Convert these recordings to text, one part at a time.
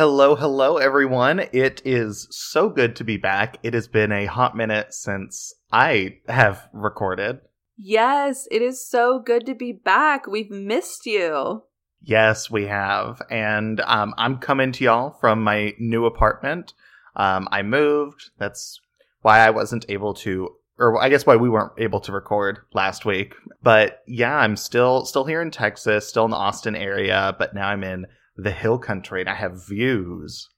Hello, hello, everyone. It is so good to be back. It has been a hot minute since I have recorded. Yes, it is so good to be back. We've missed you. Yes, we have. And um, I'm coming to y'all from my new apartment. Um, I moved. That's why I wasn't able to, or I guess why we weren't able to record last week. But yeah, I'm still still here in Texas, still in the Austin area, but now I'm in the hill country and I have views.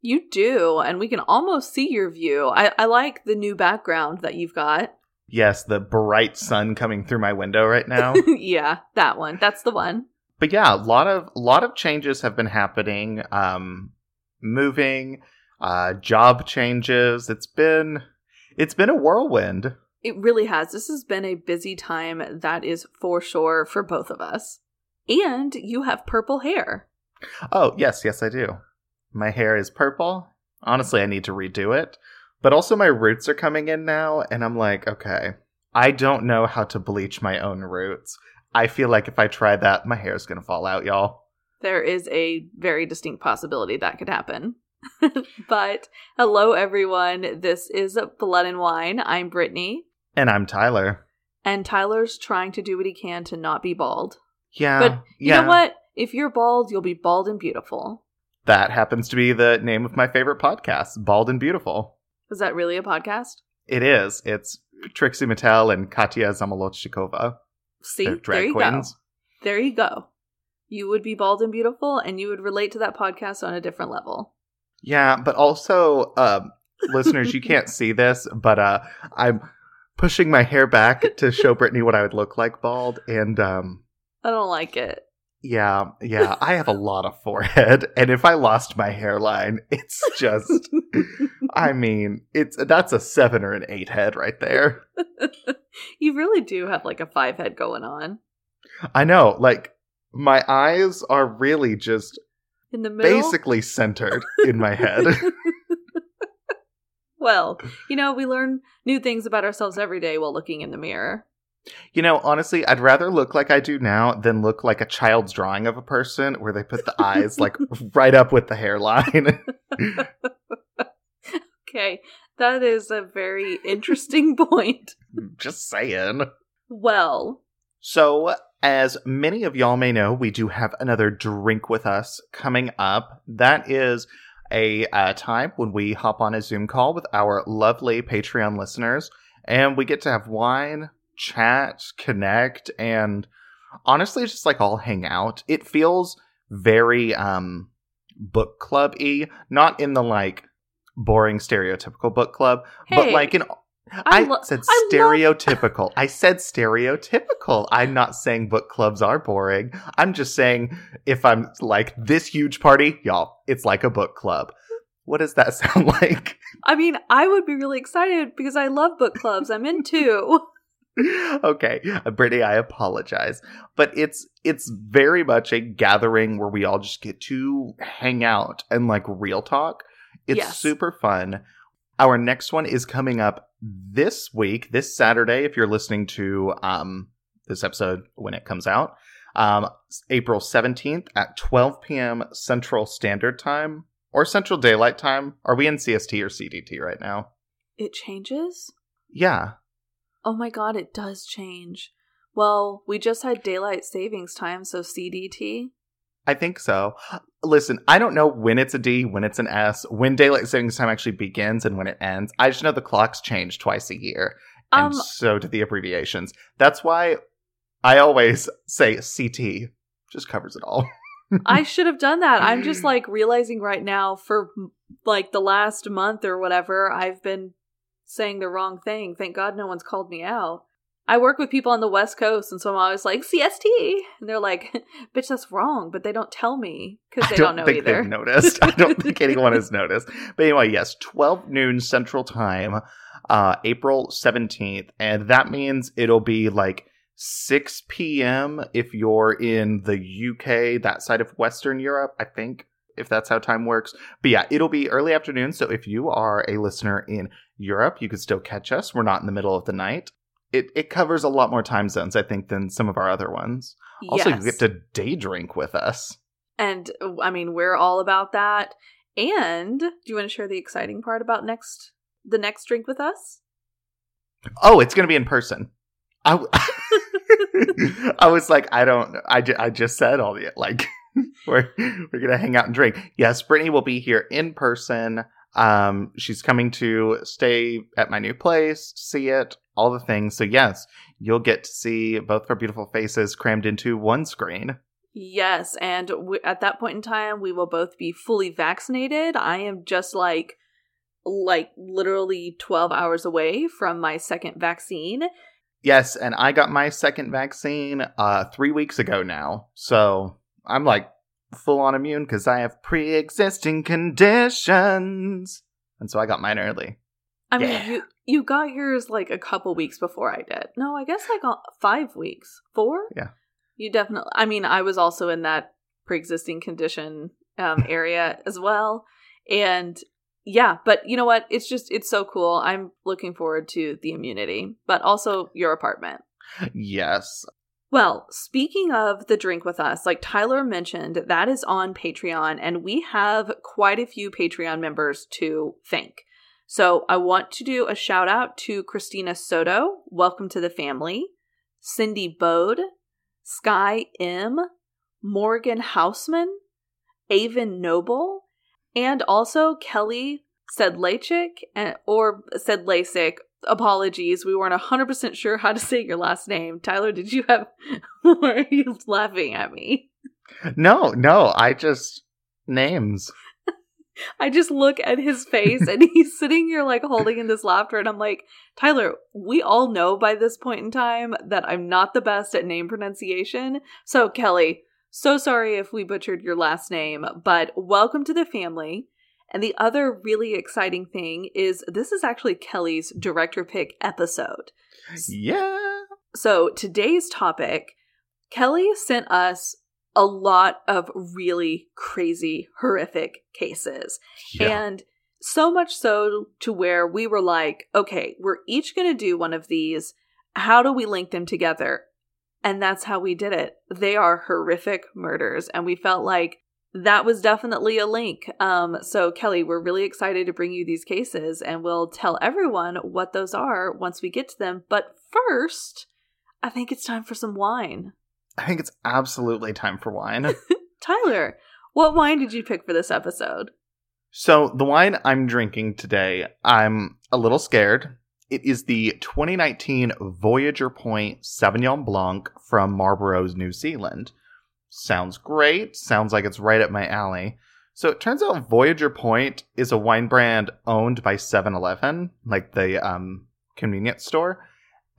You do, and we can almost see your view. I, I like the new background that you've got. Yes, the bright sun coming through my window right now. yeah, that one. That's the one. but yeah, a lot of a lot of changes have been happening. Um, moving, uh, job changes. It's been it's been a whirlwind. It really has. This has been a busy time, that is for sure, for both of us. And you have purple hair. Oh yes, yes I do. My hair is purple. Honestly, I need to redo it. But also my roots are coming in now, and I'm like, okay, I don't know how to bleach my own roots. I feel like if I try that, my hair is gonna fall out, y'all. There is a very distinct possibility that could happen. but hello, everyone. This is Blood and Wine. I'm Brittany, And I'm Tyler. and Tyler's trying to do what he can to not be bald. Yeah. but you yeah. know what? If you're bald, you'll be bald and beautiful. That happens to be the name of my favorite podcast, Bald and Beautiful. Is that really a podcast? It is. It's Trixie Mattel and Katya Zamolodchikova. See, there you queens. go. There you go. You would be bald and beautiful, and you would relate to that podcast on a different level. Yeah, but also, um, listeners, you can't see this, but uh, I'm pushing my hair back to show Brittany what I would look like bald. And um, I don't like it. Yeah, yeah, I have a lot of forehead, and if I lost my hairline, it's just. I mean, it's that's a seven or an eight head right there. you really do have like a five head going on I know, like my eyes are really just in the middle. basically centered in my head. well, you know, we learn new things about ourselves every day while looking in the mirror. You know, honestly, I'd rather look like I do now than look like a child's drawing of a person where they put the eyes like right up with the hairline. Okay, that is a very interesting point. just saying. Well, So, as many of y'all may know, we do have another drink with us coming up. That is a uh, time when we hop on a Zoom call with our lovely Patreon listeners, and we get to have wine, chat, connect, and honestly, it's just like all hang out. It feels very um book club y, not in the like boring stereotypical book club, but like in I I, lo- said I stereotypical. I said stereotypical. I'm not saying book clubs are boring. I'm just saying if I'm like this huge party, y'all, it's like a book club. What does that sound like? I mean, I would be really excited because I love book clubs. I'm in two. okay, uh, Brittany, I apologize, but it's it's very much a gathering where we all just get to hang out and like real talk. It's Yes. super fun. Our next one is coming up this week, this Saturday. If you're listening to um this episode when it comes out, um, April 17th at 12 p.m. Central Standard Time or Central Daylight Time. Are we in CST or CDT right now? It changes? Yeah. Oh my god, it does change. Well, we just had daylight savings time, so CDT. I think so. Listen, I don't know when it's a D, when it's an S, when daylight savings time actually begins and when it ends. I just know the clocks change twice a year, and Um, so do the abbreviations. That's why I always say CT. Just covers it all. I should have done that. I'm just like realizing right now for like the last month or whatever, I've been saying the wrong thing. Thank God no one's called me out. I work with people on the West Coast, and so I'm always like CST, and they're like, "Bitch, that's wrong," but they don't tell me because they I don't, don't know either. noticed. I don't think anyone has noticed. But anyway, yes, 12 noon Central Time, uh, April 17th. And that means it'll be like 6 p.m. if you're in the UK, that side of Western Europe, I think, if that's how time works. But yeah, it'll be early afternoon. So if you are a listener in Europe, you could still catch us. We're not in the middle of the night. It, it covers a lot more time zones, I think, than some of our other ones. Also, yes. you get to day drink with us. And I mean, we're all about that. And do you want to share the exciting part about next the next drink with us? Oh, it's going to be in person. I, I was like, I don't, I just said all the, like, we're, we're going to hang out and drink. Yes, Brittany will be here in person. Um, she's coming to stay at my new place, see it, all the things. So yes, you'll get to see both of our beautiful faces crammed into one screen. Yes, and w- at that point in time, we will both be fully vaccinated. I am just like, like literally 12 hours away from my second vaccine. Yes, and I got my second vaccine uh three weeks ago now. So I'm like full on immune because I have pre existing conditions. And so I got mine early. I mean, Yeah. you you got yours like a couple weeks before I did. No, I guess I got five weeks. Four? Yeah. You definitely. I mean, I was also in that pre-existing condition um, area as well, and yeah. But you know what? It's just it's so cool. I'm looking forward to the immunity, but also your apartment. Yes. Well, speaking of the drink with us, like Tyler mentioned, that is on Patreon, and we have quite a few Patreon members to thank. So I want to do a shout out to Christina Soto, welcome to the family, Cindy Bode, Sky M, Morgan Hausman, Avon Noble, and also Kelly Sedlacek and eh, or Sedlacek. Apologies, we weren't hundred percent sure how to say your last name. Tyler, did you have? Why are you laughing at me? No, no, I just names. I just look at his face and he's sitting here like holding in this laughter, and I'm like, Tyler, we all know by this point in time that I'm not the best at name pronunciation. So, Kelly, so sorry if we butchered your last name, but welcome to the family. And the other really exciting thing is this is actually Kelly's director pick episode. Yeah. So today's topic, Kelly sent us a lot of really crazy, horrific cases. Yeah. And so much so to where we were like, okay, we're each going to do one of these. How do we link them together? And that's how we did it. They are horrific murders. And we felt like that was definitely a link. Um, so, Kelly, we're really excited to bring you these cases and we'll tell everyone what those are once we get to them. But first, I think it's time for some wine. I think it's absolutely time for wine. Tyler, what wine did you pick for this episode? so, the wine I'm drinking today, I'm a little scared. It is the 2019 Voyager Point Sauvignon Blanc from Marlborough, New Zealand. Sounds great. Sounds like it's right up my alley. So it turns out Voyager Point is a wine brand owned by 7-Eleven, like the um, convenience store.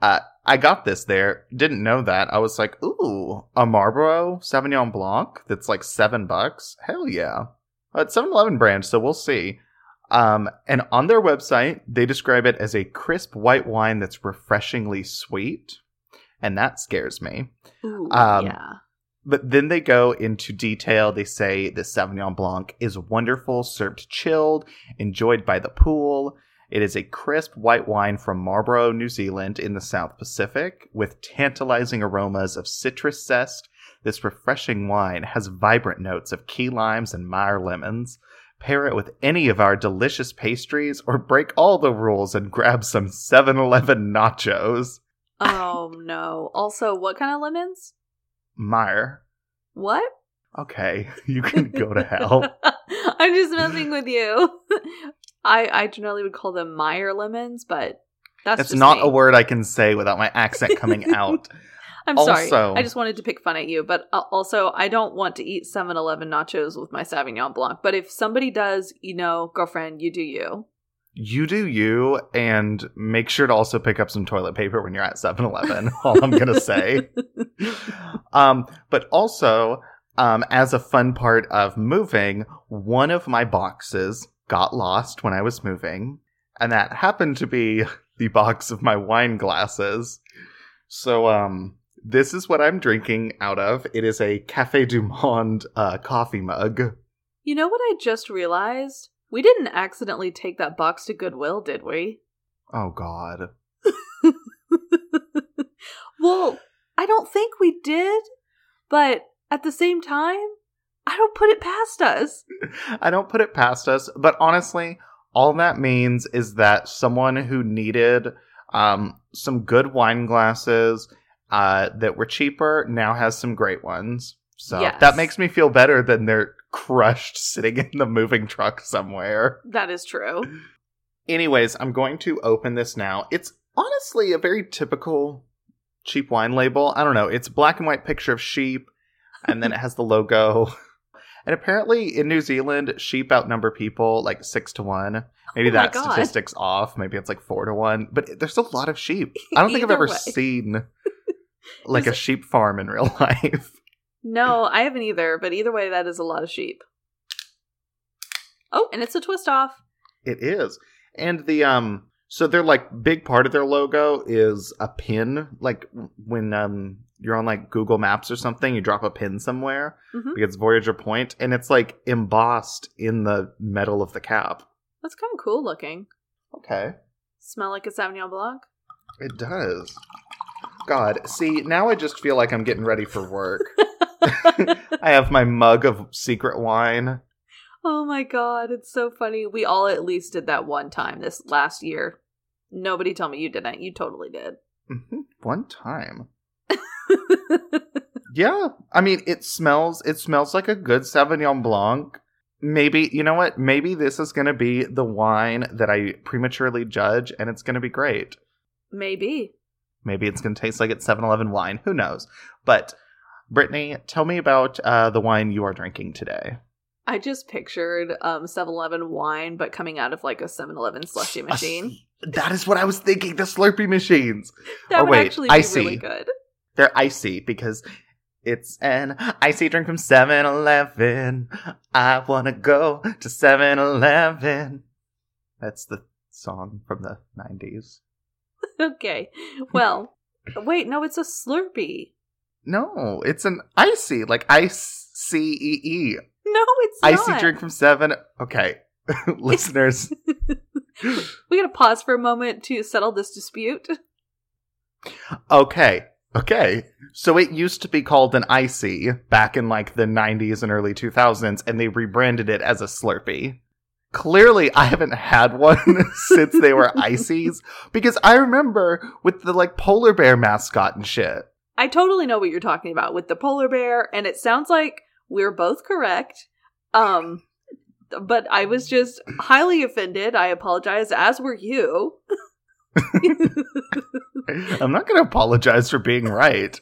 Uh, I got this there. Didn't know that. I was like, ooh, a Marlboro Sauvignon Blanc that's like seven bucks. Hell yeah. Uh, It's 7-Eleven brand, so we'll see. Um, and on their website, they describe it as a crisp white wine that's refreshingly sweet, and that scares me. Ooh, Um, yeah. But then they go into detail. They say the Sauvignon Blanc is wonderful, served chilled, enjoyed by the pool. It is a crisp white wine from Marlborough, New Zealand, in the South Pacific, with tantalizing aromas of citrus zest. This refreshing wine has vibrant notes of key limes and Meyer lemons. Pair it with any of our delicious pastries, or break all the rules and grab some 7 Eleven nachos. Oh no. Also, what kind of lemons? Meyer. What? Okay, you can go to hell. I'm just messing with you. I I generally would call them Meyer lemons, but that's That's not me. a word I can say without my accent coming out. I'm sorry. Also- I just wanted to pick fun at you, but uh, also I don't want to eat 7-Eleven nachos with my Sauvignon Blanc. But if somebody does, you know, girlfriend, you do you. You do you, and make sure to also pick up some toilet paper when you're at 7 Eleven. All I'm going to say. Um, but also, um, as a fun part of moving, one of my boxes got lost when I was moving, and that happened to be the box of my wine glasses. So, um, this is what I'm drinking out of. It is a Cafe Du Monde uh, coffee mug. You know what I just realized? We didn't accidentally take that box to Goodwill, did we? Oh, God. well, I don't think we did, but at the same time, I don't put it past us. I don't put it past us, but honestly, all that means is that someone who needed um, some good wine glasses uh, that were cheaper now has some great ones. So Yes. that makes me feel better than they're crushed sitting in the moving truck somewhere. That is true. Anyways, I'm going to open this now. It's honestly a very typical cheap wine label. I don't know. It's a black and white picture of sheep, and then it has the logo. And apparently in New Zealand, sheep outnumber people like six to one. Maybe Oh that God. statistic's off. Maybe it's like four to one. But there's a lot of sheep. I don't think I've ever way. seen like a sheep farm in real life. No, I haven't either, but either way, that is a lot of sheep. Oh, and it's a twist off. It is. And the um so they're like big part of their logo is a pin like when um you're on like Google Maps or something, you drop a pin somewhere Mhm. because Voyager Point and it's like embossed in the metal of the cap. That's kind of cool looking. Okay. Smell like a Sauvignon Blanc? It does. God, see, now I just feel like I'm getting ready for work. I have my mug of secret wine. Oh my god, it's so funny. We all at least did that one time this last year. Nobody tell me you didn't. You totally did. hmm One time. Yeah, I mean, it smells. It smells like a good Sauvignon Blanc. Maybe you know what? Maybe this is going to be the wine that I prematurely judge, and it's going to be great. Maybe. Maybe it's going to taste like it's 7-Eleven wine. Who knows? But Brittany, tell me about uh, the wine you are drinking today. I just pictured um 7-Eleven wine, but coming out of like a 7-Eleven slushy A machine. That is what I was thinking. The Slurpee machines. That or would wait, actually be icy. really good. They're icy because it's an icy drink from 7-Eleven. I want to go to 7-Eleven. That's the song from the 90s. Okay. Well, wait, no, it's a Slurpee. No, it's an ICEE, like ice I-C-E-E. No, it's Icy not. drink from 7. Okay, listeners. We gotta pause for a moment to settle this dispute. Okay, okay. So it used to be called an ICEE back in like the 90s and early 2000s, and they rebranded it as a Slurpee. Clearly, I haven't had one since they were ices because I remember with the like polar bear mascot and shit. I totally know what you're talking about with the polar bear, and it sounds like we're both correct. Um, but I was just highly offended. I apologize, as were you. I'm not going to apologize for being right.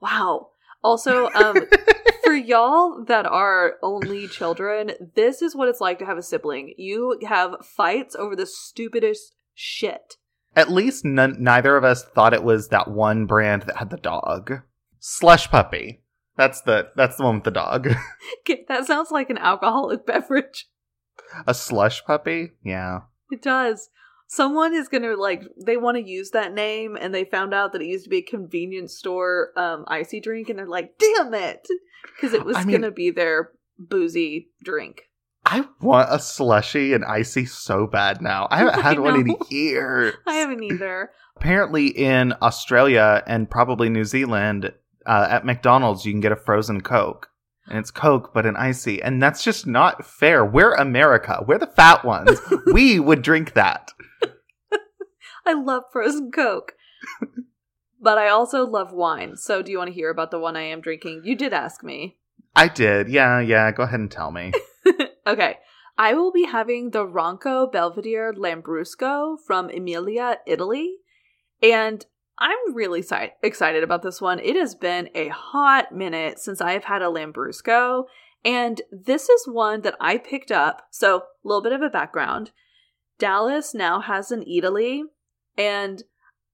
wow. Also, um, for y'all that are only children, this is what it's like to have a sibling. You have fights over the stupidest shit. At least none, neither of us thought it was that one brand that had the dog. Slush puppy. That's the that's the one with the dog. That sounds like an alcoholic beverage. A slush puppy? Yeah. It does. Someone is gonna like they want to use that name and they found out that it used to be a convenience store um icy drink and they're like, damn it. Because it was I mean- gonna be their boozy drink. I want a slushy and icy so bad now. I haven't I had one in years. I haven't either. Apparently, in Australia and probably New Zealand, uh, at McDonald's, you can get a frozen Coke. And it's Coke, but an icy. And that's just not fair. We're America. We're the fat ones. we would drink that. I love frozen Coke. but I also love wine. So do you want to hear about the one I am drinking? You did ask me. I did. Yeah, yeah. Go ahead and tell me. Okay. I will be having the Ronco Belvedere Lambrusco from Emilia, Italy. And I'm really si- excited about this one. It has been a hot minute since I've had a Lambrusco. And this is one that I picked up. So, a little bit of a background. Dallas now has an Eataly. And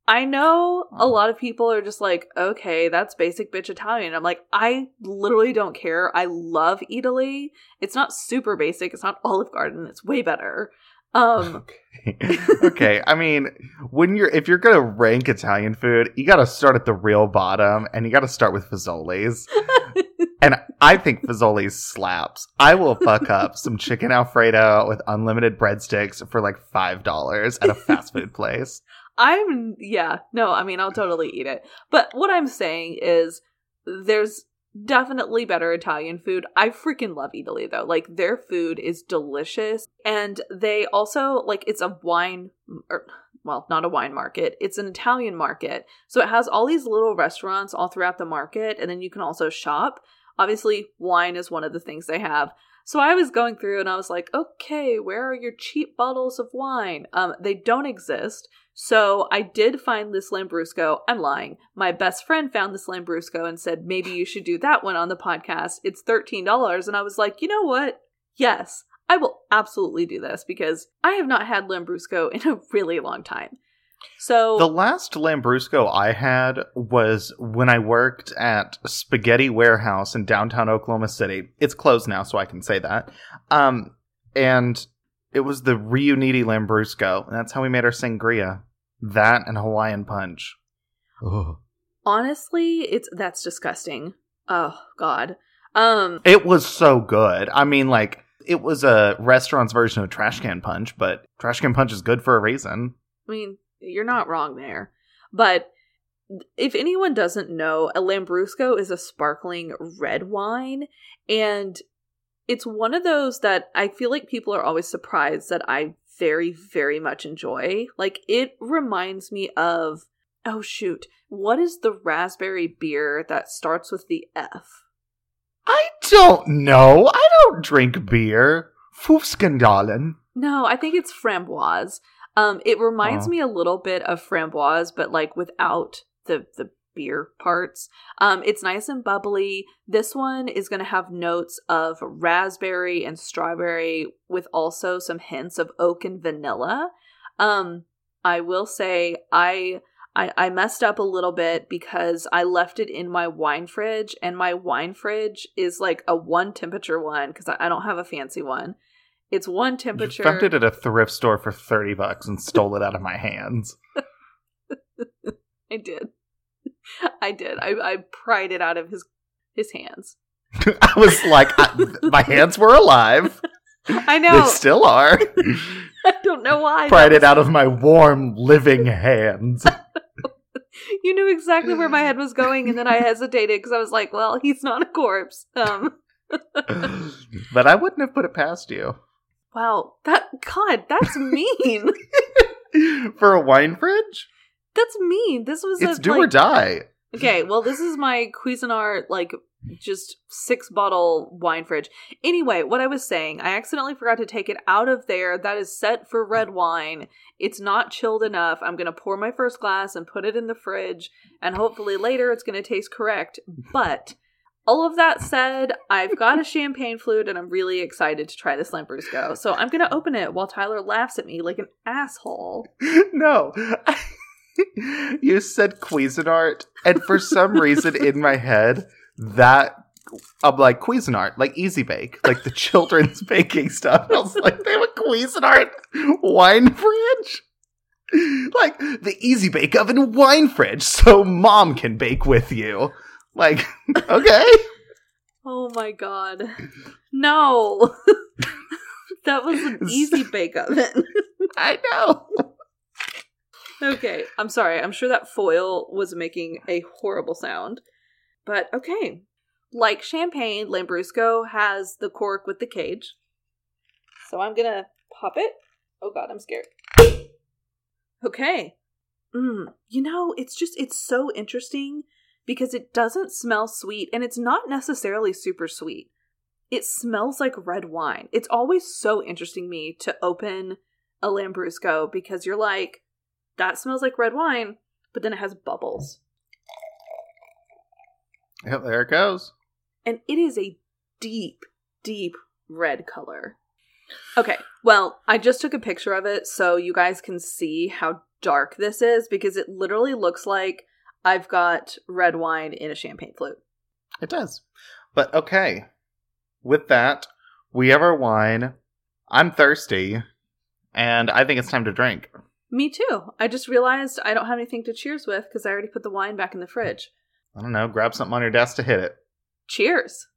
I know a lot of people are just like, okay, that's basic bitch Italian. I'm like, I literally don't care. I love Eataly. It's not super basic. It's not Olive Garden. It's way better. Um, Okay. okay. I mean, when you're if you're gonna rank Italian food, you got to start at the real bottom, and you got to start with Fazoli's. and I think Fazoli's slaps. I will fuck up some chicken Alfredo with unlimited breadsticks for like five dollars at a fast food place. I'm, yeah, no, I mean, I'll totally eat it. But what I'm saying is there's definitely better Italian food. I freaking love Eataly though. Like their food is delicious and they also like it's a wine or er, well, not a wine market. It's an Italian market. So it has all these little restaurants all throughout the market and then you can also shop. Obviously, wine is one of the things they have. So I was going through and I was like, okay, where are your cheap bottles of wine? Um, they don't exist. So I did find this Lambrusco. I'm lying. My best friend found this Lambrusco and said, maybe you should do that one on the podcast. It's $13. And I was like, you know what? Yes, I will absolutely do this because I have not had Lambrusco in a really long time. So the last Lambrusco I had was when I worked at Spaghetti Warehouse in downtown Oklahoma City. It's closed now, so I can say that. Um, and it was the Riunite Lambrusco, and that's how we made our sangria. That and Hawaiian Punch. Ugh. Honestly, it's that's disgusting. Oh God. Um, it was so good. I mean, like it was a restaurant's version of trash can punch, but trash can punch is good for a reason. I mean, you're not wrong there. But if anyone doesn't know, a Lambrusco is a sparkling red wine, and it's one of those that I feel like people are always surprised that I very, very much enjoy. Like, it reminds me of, oh shoot, what is the raspberry beer that starts with the F? I don't know. I don't drink beer. Fufskandalen. No, I think it's framboise. Um, it reminds oh. me a little bit of framboise, but like without the the beer parts. Um, it's nice and bubbly. This one is going to have notes of raspberry and strawberry, with also some hints of oak and vanilla. Um, I will say I. I, I messed up a little bit because I left it in my wine fridge, and my wine fridge is like a one temperature one because I, I don't have a fancy one. It's one temperature. You found it at a thrift store for 30 bucks and stole it out of my hands. I did. I did. I, I pried it out of his his hands. I was like, I, my hands were alive. I know. They still are. I don't know why. Pried it out of my warm, living hands. you knew exactly where my head was going, and then I hesitated because I was like, well, he's not a corpse. Um. but I wouldn't have put it past you. Wow, that God, that's mean. For a wine fridge? That's mean. This was it's a, do like, or die. Okay, well, this is my Cuisinart like just six bottle wine fridge. Anyway, what I was saying, I accidentally forgot to take it out of there. That is set for red wine. It's not chilled enough. I'm gonna pour my first glass and put it in the fridge, and hopefully later it's gonna taste correct. But all of that said, I've got a champagne flute and I'm really excited to try this Lambrusco. So I'm going to open it while Tyler laughs at me like an asshole. No. you said Cuisinart, and for some reason in my head, that I'm like Cuisinart, like Easy Bake, like the children's baking stuff. I was like, they have a Cuisinart wine fridge? Like the Easy Bake Oven wine fridge, so mom can bake with you. Like, okay. oh my god. No. that was an easy bake oven. I know. Okay, I'm sorry. I'm sure that foil was making a horrible sound. But okay. Like champagne, Lambrusco has the cork with the cage. So I'm gonna pop it. Oh god, I'm scared. Okay. Mm, you know, it's just, it's so interesting because it doesn't smell sweet and it's not necessarily super sweet. It smells like red wine. It's always so interesting me to open a Lambrusco because you're like, that smells like red wine, but then it has bubbles. Yep, there it goes. And it is a deep, deep red color. Okay, well, I just took a picture of it so you guys can see how dark this is because it literally looks like I've got red wine in a champagne flute. It does. But okay. With that, we have our wine. I'm thirsty, and I think it's time to drink. Me too. I just realized I don't have anything to cheers with because I already put the wine back in the fridge. I don't know. Grab something on your desk to hit it. Cheers.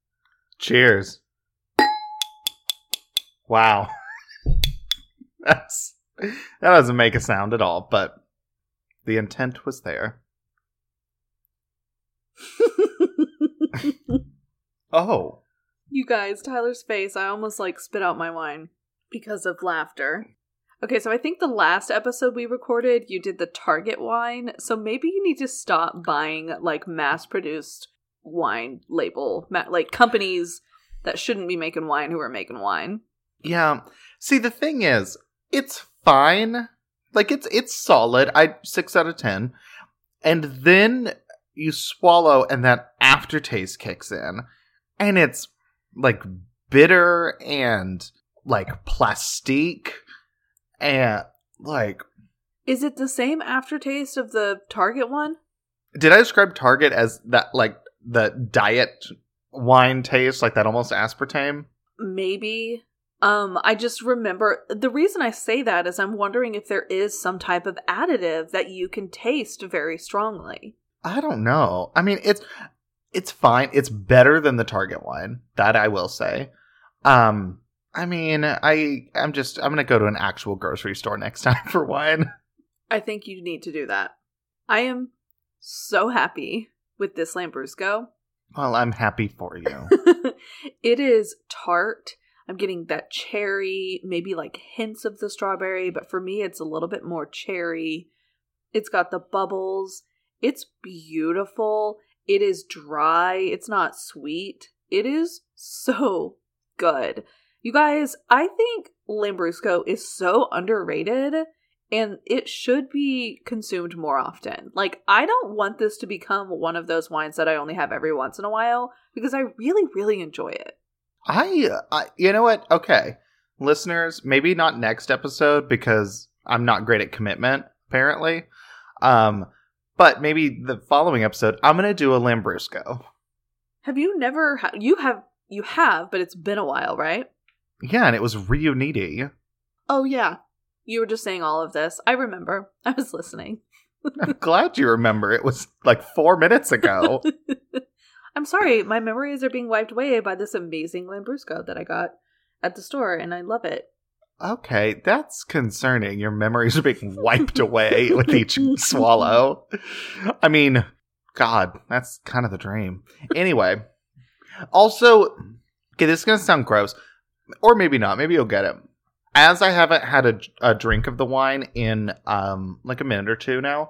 Cheers. Wow. That's that doesn't make a sound at all, but the intent was there. Oh. You guys, Tyler's face, I almost like spit out my wine because of laughter. Okay, so I think the last episode we recorded, you did the Target wine. So maybe you need to stop buying like mass produced wine label, like companies that shouldn't be making wine who are making wine. Yeah. See, the thing is, it's fine. Like it's it's solid. I six out of ten. And then you swallow and that aftertaste kicks in. And it's like bitter and like plastique and like Is it the same aftertaste of the Target one? did I describe Target as that like the diet wine taste, like that almost aspartame? Maybe. Um, I just remember the reason I say that is I'm wondering if there is some type of additive that you can taste very strongly. I don't know. I mean, it's it's fine. It's better than the Target wine. That I will say. Um, I mean, I I'm just I'm gonna go to an actual grocery store next time for wine. I think you need to do that. I am so happy with this Lambrusco. Well, I'm happy for you. it is tart. I'm getting that cherry, maybe like hints of the strawberry, but for me, it's a little bit more cherry. It's got the bubbles. It's beautiful. It is dry. It's not sweet. It is so good. You guys, I think Lambrusco is so underrated and it should be consumed more often. Like, I don't want this to become one of those wines that I only have every once in a while because I really, really enjoy it. I, I you know what? Okay, listeners, maybe not next episode because I'm not great at commitment apparently. Um, but maybe the following episode, I'm gonna do a Lambrusco. Have you never? Ha- you have. You have, but it's been a while, right? Yeah, and it was Riunite. Oh yeah, you were just saying all of this. I remember. I was listening. I'm glad you remember. It was like four minutes ago. I'm sorry, my memories are being wiped away by this amazing Lambrusco that I got at the store, and I love it. Okay, that's concerning. Your memories are being wiped away with each swallow. I mean, God, that's kind of the dream. Anyway, also, okay, this is going to sound gross, or maybe not. Maybe you'll get it. As I haven't had a, a drink of the wine in um like a minute or two now,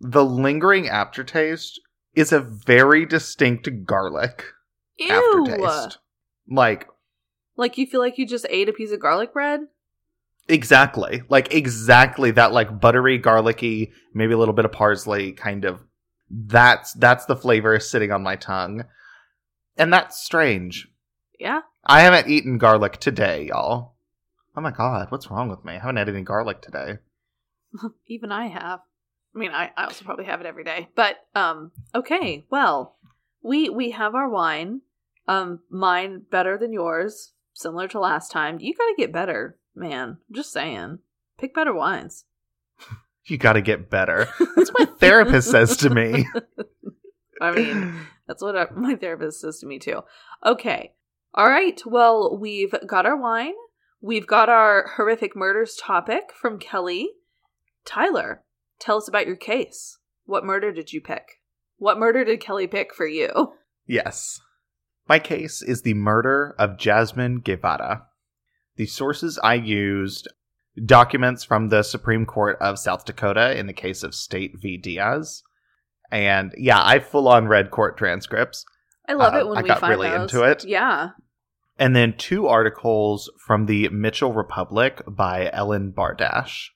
the lingering aftertaste is a very distinct garlic Ew! aftertaste. Like Like you feel like you just ate a piece of garlic bread? Exactly. Like exactly that like buttery, garlicky, maybe a little bit of parsley kind of that's that's the flavor sitting on my tongue. And that's strange. Yeah. I haven't eaten garlic today, y'all. Oh my god, what's wrong with me? I haven't had any garlic today. Even I have. I mean, I, I also probably have it every day. But um, okay. Well, we we have our wine. Um, mine better than yours, similar to last time. You got to get better, man. I'm just saying. Pick better wines. You gotta get better. That's what my therapist says to me. I mean, that's what our, my therapist says to me too. Okay. All right. Well, we've got our wine. We've got our horrific murders topic from Kelly. Tyler, tell us about your case. What murder did you pick? What murder did Kelly pick for you? Yes. My case is the murder of Jasmine Guevara. The sources I used documents from the Supreme Court of South Dakota in the case of State v. Diaz. And yeah, I full on read court transcripts. I love Uh, it when I we got find really those. into it. Yeah. And then two articles from the Mitchell Republic by Ellen Bardash.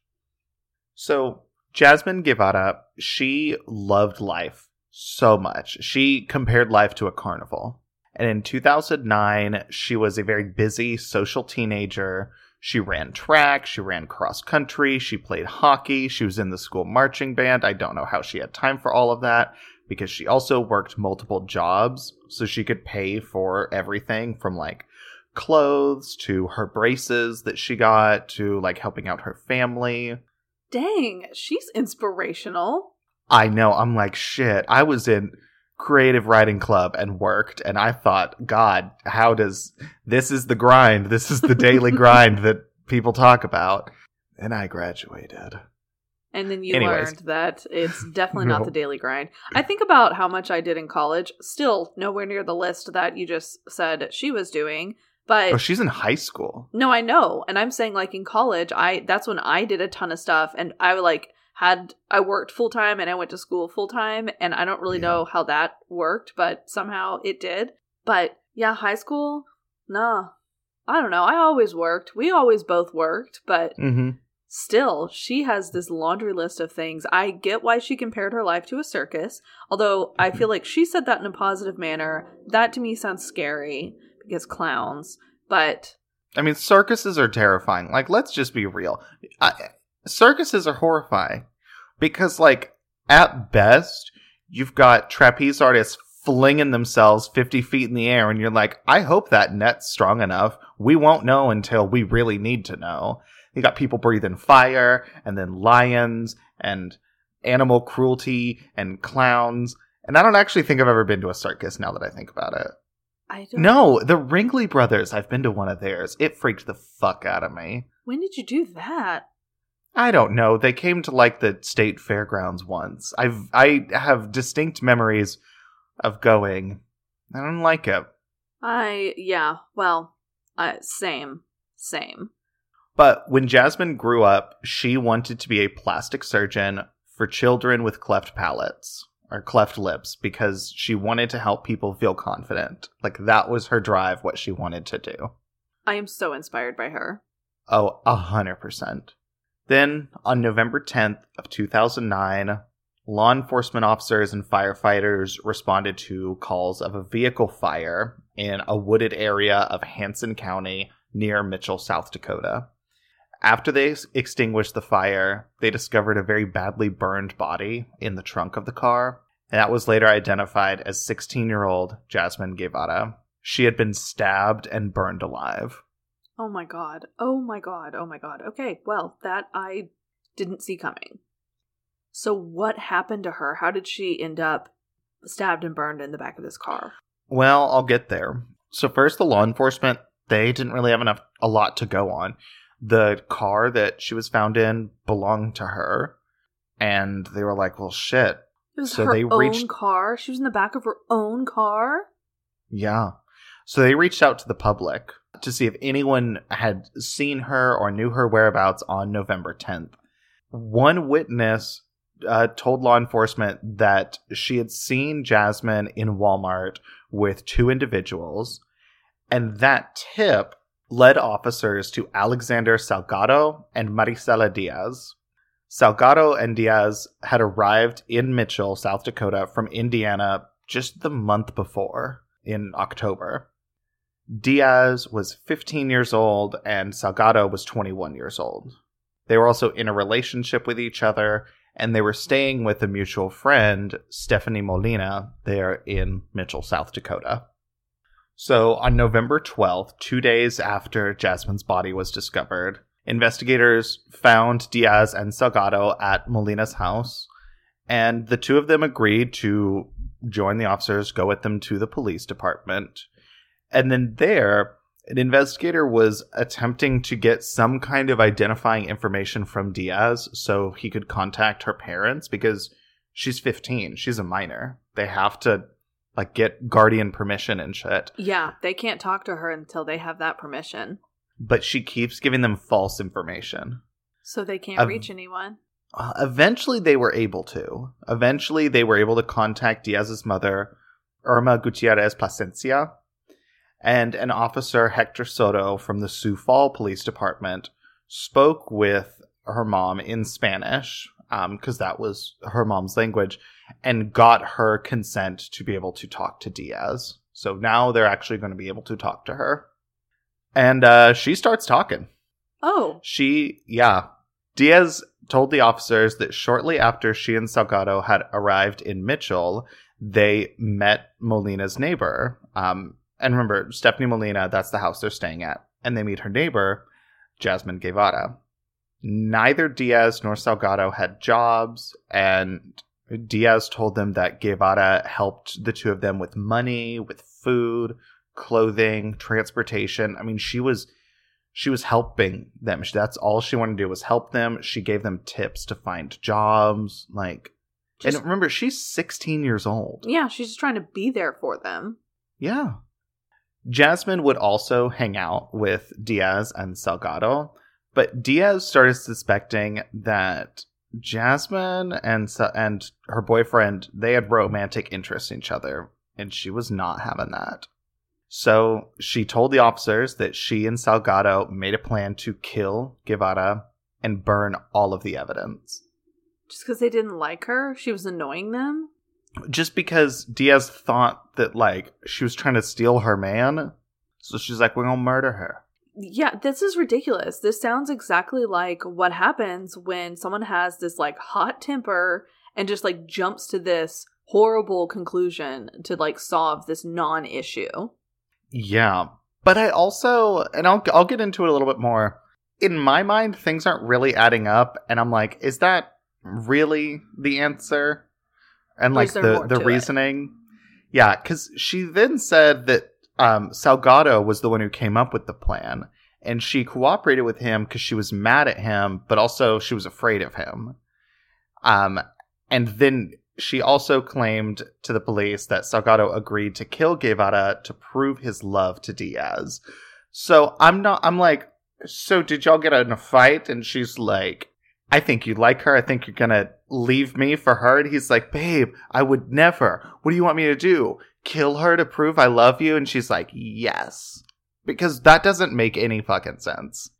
So, Jasmine Guevara, she loved life so much. She compared life to a carnival. And in 2009, she was a very busy social teenager. She ran track, she ran cross country, she played hockey, she was in the school marching band. I don't know how she had time for all of that because she also worked multiple jobs so she could pay for everything from like clothes to her braces that she got to like helping out her family. Dang, she's inspirational. I know, I'm like, shit. I was in creative writing club and worked, and I thought, God, how does this is the grind? This is the daily grind that people talk about. And I graduated. And then you Anyways. learned that it's definitely not the daily grind. I think about how much I did in college, still nowhere near the list that you just said she was doing. But Oh, she's in high school. no, I know. And I'm saying like in college, I that's when I did a ton of stuff and I like had I worked full time and I went to school full time and I don't really Yeah. know how that worked, but somehow it did. But yeah, high school? Nah. I don't know. I always worked. We always both worked, but Mm-hmm. still, she has this laundry list of things. I get why she compared her life to a circus, although I feel like she said that in a positive manner. That to me sounds scary because clowns, but I mean, circuses are terrifying. Like, let's just be real. I, circuses are horrifying because, like, at best, you've got trapeze artists flinging themselves 50 feet in the air, and you're like, I hope that net's strong enough. We won't know until we really need to know. You got people breathing fire, and then lions, and animal cruelty, and clowns. And I don't actually think I've ever been to a circus now that I think about it. I don't No, the Ringling brothers. I've been to one of theirs. It freaked the fuck out of me. When did you do that? I don't know. They came to like the state fairgrounds once. I've I have distinct memories of going. I don't like it. I yeah, well, uh, same, same. But when Jasmine grew up, she wanted to be a plastic surgeon for children with cleft palates or cleft lips because she wanted to help people feel confident. Like that was her drive, what she wanted to do. I am so inspired by her. Oh, a hundred percent. Then, on November 10th of 2009, law enforcement officers and firefighters responded to calls of a vehicle fire in a wooded area of Hanson County near Mitchell, South Dakota. After they extinguished the fire, they discovered a very badly burned body in the trunk of the car, and that was later identified as 16 year old Jasmine Guevara. She had been stabbed and burned alive. Oh my god. Oh my god. Oh my god. Okay, well, that I didn't see coming. So what happened to her? How did she end up stabbed and burned in the back of this car? Well, I'll get there. So first, the law enforcement they didn't really have enough a lot to go on. The car that she was found in belonged to her, and they were like, "Well, shit, It was So her they own reached- car. She was in the back of her own car. yeah." So they reached out to the public to see if anyone had seen her or knew her whereabouts on November 10th. One witness uh, told law enforcement that she had seen Jasmine in Walmart with two individuals, and that tip led officers to Alexander Salgado and Maricela Diaz. Salgado and Diaz had arrived in Mitchell, South Dakota from Indiana just the month before in October. Diaz was 15 years old and Salgado was 21 years old. They were also in a relationship with each other and they were staying with a mutual friend, Stephanie Molina, there in Mitchell, South Dakota. So on November 12th, two days after Jasmine's body was discovered, investigators found Diaz and Salgado at Molina's house, and the two of them agreed to join the officers, go with them to the police department. And then there, an investigator was attempting to get some kind of identifying information from Diaz so he could contact her parents because she's 15. She's a minor. They have to like get guardian permission and shit. Yeah, they can't talk to her until they have that permission. But she keeps giving them false information. So they can't reach anyone. Uh, eventually, they were able to. Eventually, they were able to contact Diaz's mother, Irma Gutierrez Plasencia, and an officer, Hector Soto, from the Sioux Falls Police Department, spoke with her mom in Spanish, because that was her mom's language, and got her consent to be able to talk to Diaz. So now they're actually going to be able to talk to her. And uh, she starts talking. Oh, She, yeah. Diaz told the officers that shortly after she and Salgado had arrived in Mitchell, they met Molina's neighbor. Um, and remember, Stephanie Molina, that's the house they're staying at. And they meet her neighbor, Jasmine Guevara. Neither Diaz nor Salgado had jobs, and Diaz told them that Guevara helped the two of them with money, with food, clothing, transportation. I mean, she was she was helping them. That's all she wanted to do was help them. She gave them tips to find jobs. Like, Just- and remember, she's 16 years old. Yeah, she's just trying to be there for them. Yeah. Jasmine would also hang out with Diaz and Salgado, but Diaz started suspecting that Jasmine and and her boyfriend they had romantic interest in each other, and she was not having that. So she told the officers that she and Salgado made a plan to kill Guevara and burn all of the evidence. Just because they didn't like her, she was annoying them. Just because Diaz thought that like she was trying to steal her man, so she's like, "We're gonna murder her." Yeah, this is ridiculous. This sounds exactly like what happens when someone has this like hot temper and just like jumps to this horrible conclusion to like solve this non-issue. Yeah, but I also, and I'll I'll get into it a little bit more. In my mind, things aren't really adding up, and I'm like, is that really the answer? And like the the to it? reasoning, yeah, because she then said that um, Salgado was the one who came up with the plan, and she cooperated with him because she was mad at him, but also she was afraid of him. Um, and then she also claimed to the police that Salgado agreed to kill Guevara to prove his love to Diaz. So I'm not, I'm like, so did y'all get in a fight? And she's like, I think you like her. I think you're gonna leave me for her. And he's like, babe, I would never. What do you want me to do? Kill her to prove I love you? And she's like, yes. Because that doesn't make any fucking sense.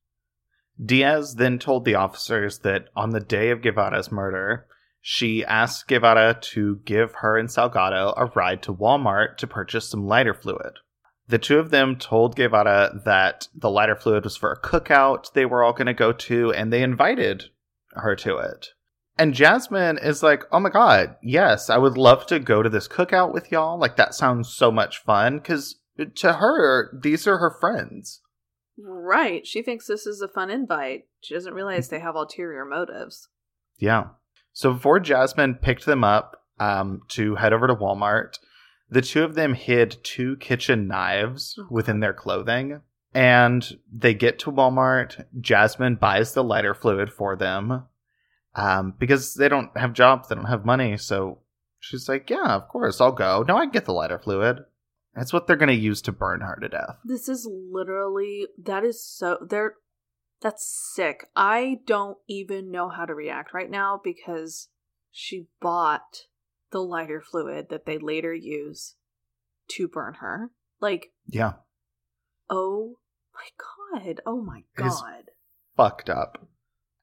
Diaz then told the officers that on the day of Guevara's murder, she asked Guevara to give her and Salgado a ride to Walmart to purchase some lighter fluid. The two of them told Guevara that the lighter fluid was for a cookout they were all going to go to, and they invited her to it. And Jasmine is like, oh my god, yes, I would love to go to this cookout with y'all. Like, that sounds so much fun, because to her, these are her friends. Right. She thinks this is a fun invite. She doesn't realize they have ulterior motives. Yeah. So before Jasmine picked them up um, to head over to Walmart, the two of them hid two kitchen knives within their clothing. And they get to Walmart. Jasmine buys the lighter fluid for them um, because they don't have jobs, they don't have money. So she's like, Yeah, of course, I'll go. No, I can get the lighter fluid. That's what they're going to use to burn her to death. This is literally that is so they're that's sick. I don't even know how to react right now because she bought the lighter fluid that they later use to burn her. Like, Yeah, oh my god. Oh my god. fucked up.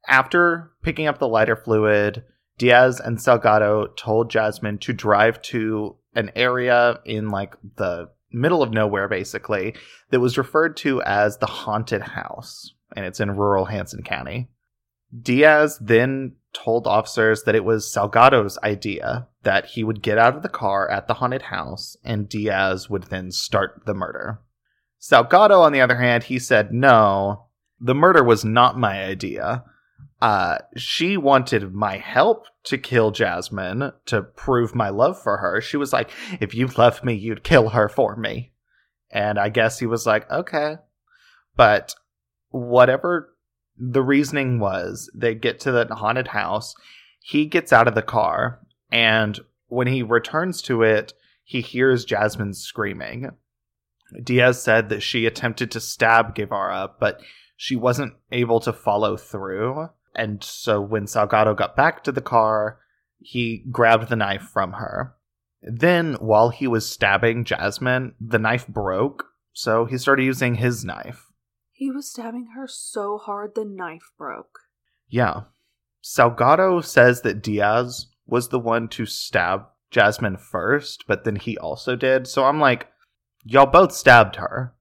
After picking up the lighter fluid, Diaz and Salgado told Jasmine to drive to an area in like the middle of nowhere, basically, that was referred to as the haunted house, and it's in rural Hanson County. Diaz then told officers that it was Salgado's idea that he would get out of the car at the haunted house and Diaz would then start the murder. Salgado, on the other hand, he said, no, the murder was not my idea. Uh, she wanted my help to kill Jasmine to prove my love for her. She was like, if you loved me, you'd kill her for me. And I guess he was like, okay. But whatever the reasoning was, they get to the haunted house. He gets out of the car, and when he returns to it, he hears Jasmine screaming. Diaz said that she attempted to stab Guevara, but she wasn't able to follow through. And so when Salgado got back to the car, he grabbed the knife from her. Then, while he was stabbing Jasmine, the knife broke, so he started using his knife. He was stabbing her so hard the knife broke. Yeah. Salgado says that Diaz was the one to stab Jasmine first, but then he also did. So I'm like, y'all both stabbed her.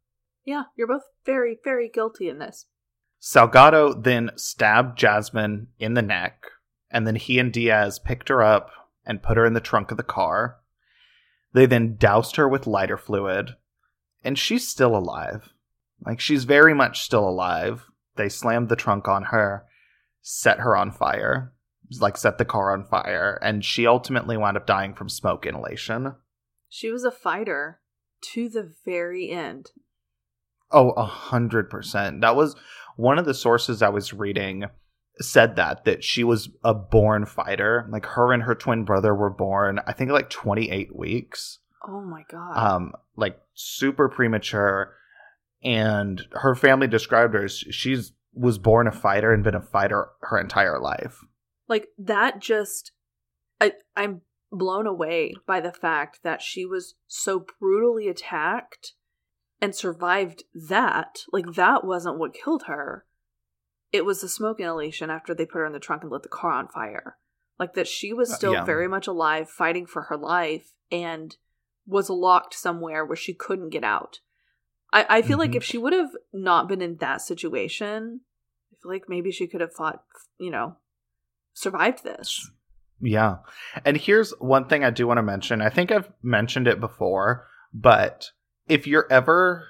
Yeah, you're both very, very guilty in this. Salgado then stabbed Jasmine in the neck, and then he and Diaz picked her up and put her in the trunk of the car. They then doused her with lighter fluid, and she's still alive. Like, she's very much still alive. They slammed the trunk on her, set her on fire, like, set the car on fire, and she ultimately wound up dying from smoke inhalation. She was a fighter to the very end. Oh, a hundred percent. That was one of the sources I was reading said that that she was a born fighter. Like her and her twin brother were born, I think like 28 weeks. Oh my god. Um like super premature and her family described her as she's was born a fighter and been a fighter her entire life. like that just I I'm blown away by the fact that she was so brutally attacked and survived that. Like that wasn't what killed her. It was the smoke inhalation after they put her in the trunk and lit the car on fire. Like that she was Uh, still yeah. very much alive, fighting for her life, and was locked somewhere where she couldn't get out. I, I feel like Mhm. if she would have not been in that situation, I feel like maybe she could have fought, you know, survived this. Yeah. And here's one thing I do want to mention. I think I've mentioned it before, but if you're ever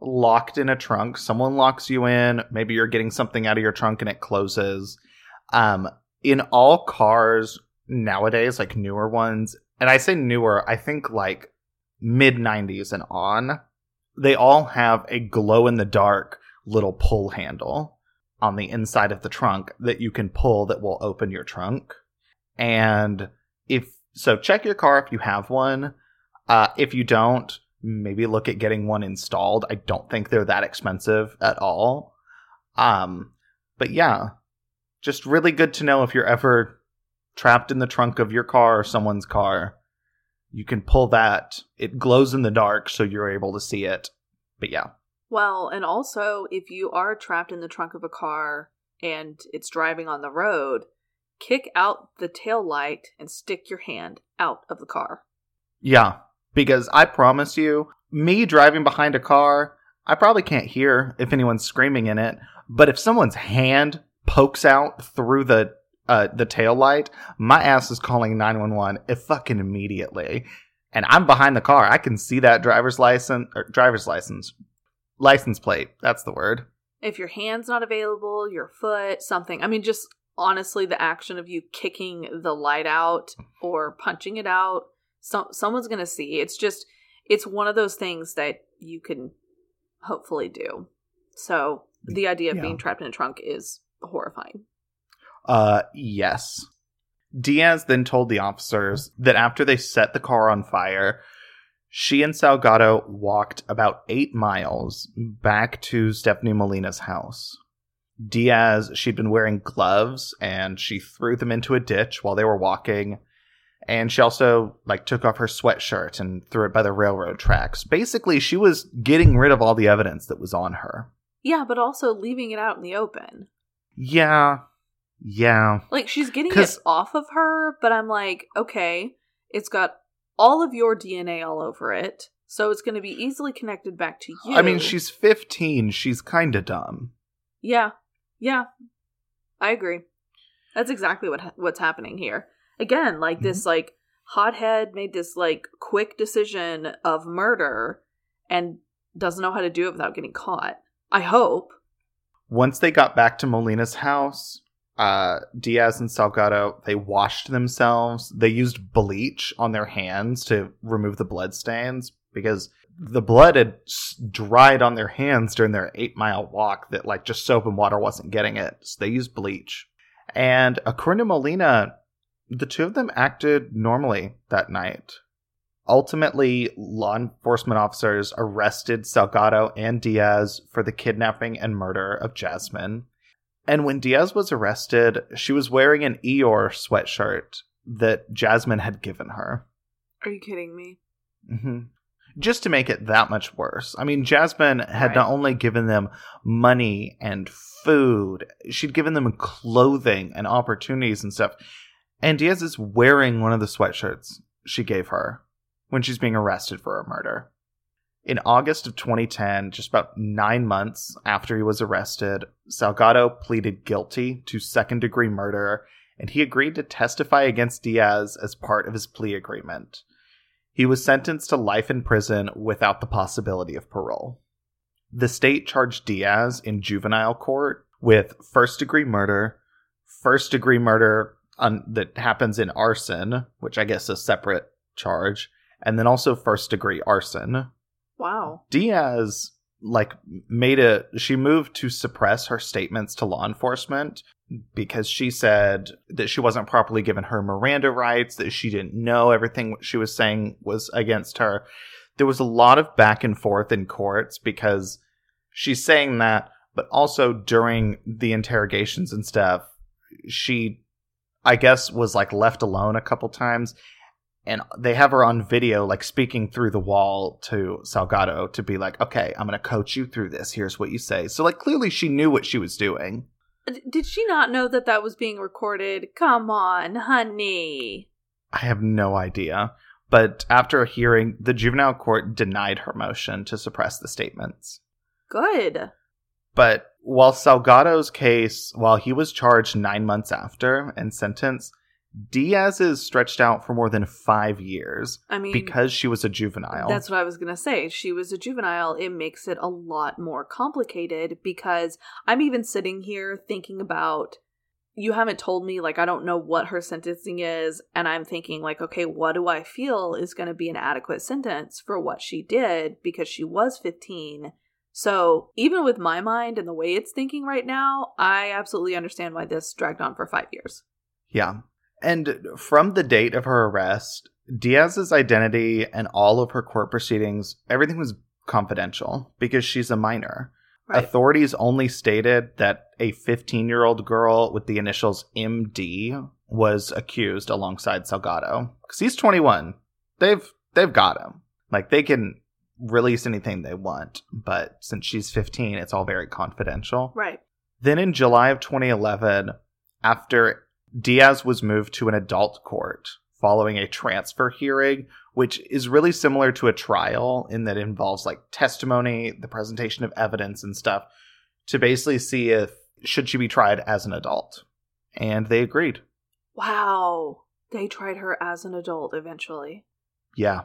locked in a trunk, someone locks you in, maybe you're getting something out of your trunk and it closes. Um, in all cars nowadays, like newer ones, and I say newer, I think like mid 90s and on, they all have a glow in the dark little pull handle on the inside of the trunk that you can pull that will open your trunk. And if so, check your car if you have one. Uh, if you don't, maybe look at getting one installed. I don't think they're that expensive at all. Um, but yeah, just really good to know if you're ever trapped in the trunk of your car or someone's car. You can pull that. It glows in the dark, so you're able to see it. But yeah, Well, and also if you are trapped in the trunk of a car and it's driving on the road, kick out the tail light and stick your hand out of the car. Yeah, because I promise you, me driving behind a car, I probably can't hear if anyone's screaming in it, but if someone's hand pokes out through the uh, the tail light, my ass is calling 911 if fucking immediately. And I'm behind the car. I can see that driver's license or driver's license license plate. That's the word. If your hand's not available, your foot, something. I mean, just honestly, the action of you kicking the light out or punching it out, some someone's gonna see. It's just, it's one of those things that you can hopefully do. So the idea of Yeah. being trapped in a trunk is horrifying. Uh, yes. Diaz then told the officers that after they set the car on fire, she and Salgado walked about eight miles back to Stephanie Molina's house. Diaz, she'd been wearing gloves and she threw them into a ditch while they were walking. And she also like took off her sweatshirt and threw it by the railroad tracks. Basically, she was getting rid of all the evidence that was on her. Yeah, but also leaving it out in the open. Yeah. Yeah. Like she's getting it off of her, but I'm like, okay, it's got all of your DNA all over it, so it's going to be easily connected back to you. I mean, she's 15. She's kind of dumb. yeah, yeah, I agree. That's exactly what ha- what's happening here. Again, like Mm-hmm. this, like hothead made this like quick decision of murder and doesn't know how to do it without getting caught. I hope. Once they got back to Molina's house, uh, Diaz and Salgado, they washed themselves. They used bleach on their hands to remove the blood stains because the blood had dried on their hands during their eight mile walk that like just soap and water wasn't getting it. So they used bleach. And according to Molina, the two of them acted normally that night. Ultimately, law enforcement officers arrested Salgado and Diaz for the kidnapping and murder of Jasmine. And when Diaz was arrested, she was wearing an Eeyore sweatshirt that Jasmine had given her. Are you kidding me? hmm Just to make it that much worse. I mean, Jasmine had Right. not only given them money and food, she'd given them clothing and opportunities and stuff. And Diaz is wearing one of the sweatshirts she gave her when she's being arrested for a murder. In August of 2010, just about nine months after he was arrested, Salgado pleaded guilty to second degree murder and he agreed to testify against Diaz as part of his plea agreement. He was sentenced to life in prison without the possibility of parole. The state charged Diaz in juvenile court with first degree murder, first degree murder un- that happens in arson, which I guess is a separate charge, and then also first degree arson. Wow. Diaz like made a she moved to suppress her statements to law enforcement because she said that she wasn't properly given her Miranda rights, that she didn't know everything she was saying was against her. There was a lot of back and forth in courts because she's saying that, but also during the interrogations and stuff, she, I guess, was like left alone a couple times. And they have her on video, like speaking through the wall to Salgado to be like, okay, I'm going to coach you through this. Here's what you say. So, like, clearly she knew what she was doing. Did she not know that that was being recorded? Come on, honey. I have no idea. But after a hearing, the juvenile court denied her motion to suppress the statements. Good. But while Salgado's case, while he was charged nine months after and sentenced, Diaz is stretched out for more than five years. I mean, because she was a juvenile. That's what I was going to say. She was a juvenile. It makes it a lot more complicated because I'm even sitting here thinking about you haven't told me like I don't know what her sentencing is and I'm thinking like okay, what do I feel is going to be an adequate sentence for what she did because she was 15. So, even with my mind and the way it's thinking right now, I absolutely understand why this dragged on for 5 years. Yeah. And from the date of her arrest, Diaz's identity and all of her court proceedings, everything was confidential because she's a minor. Right. Authorities only stated that a 15 year old girl with the initials MD was accused alongside Salgado. Because he's 21. They've they've got him. Like they can release anything they want, but since she's 15, it's all very confidential. Right. Then in July of 2011, after Diaz was moved to an adult court following a transfer hearing, which is really similar to a trial in that it involves like testimony, the presentation of evidence and stuff to basically see if should she be tried as an adult. And they agreed. Wow. They tried her as an adult eventually. Yeah.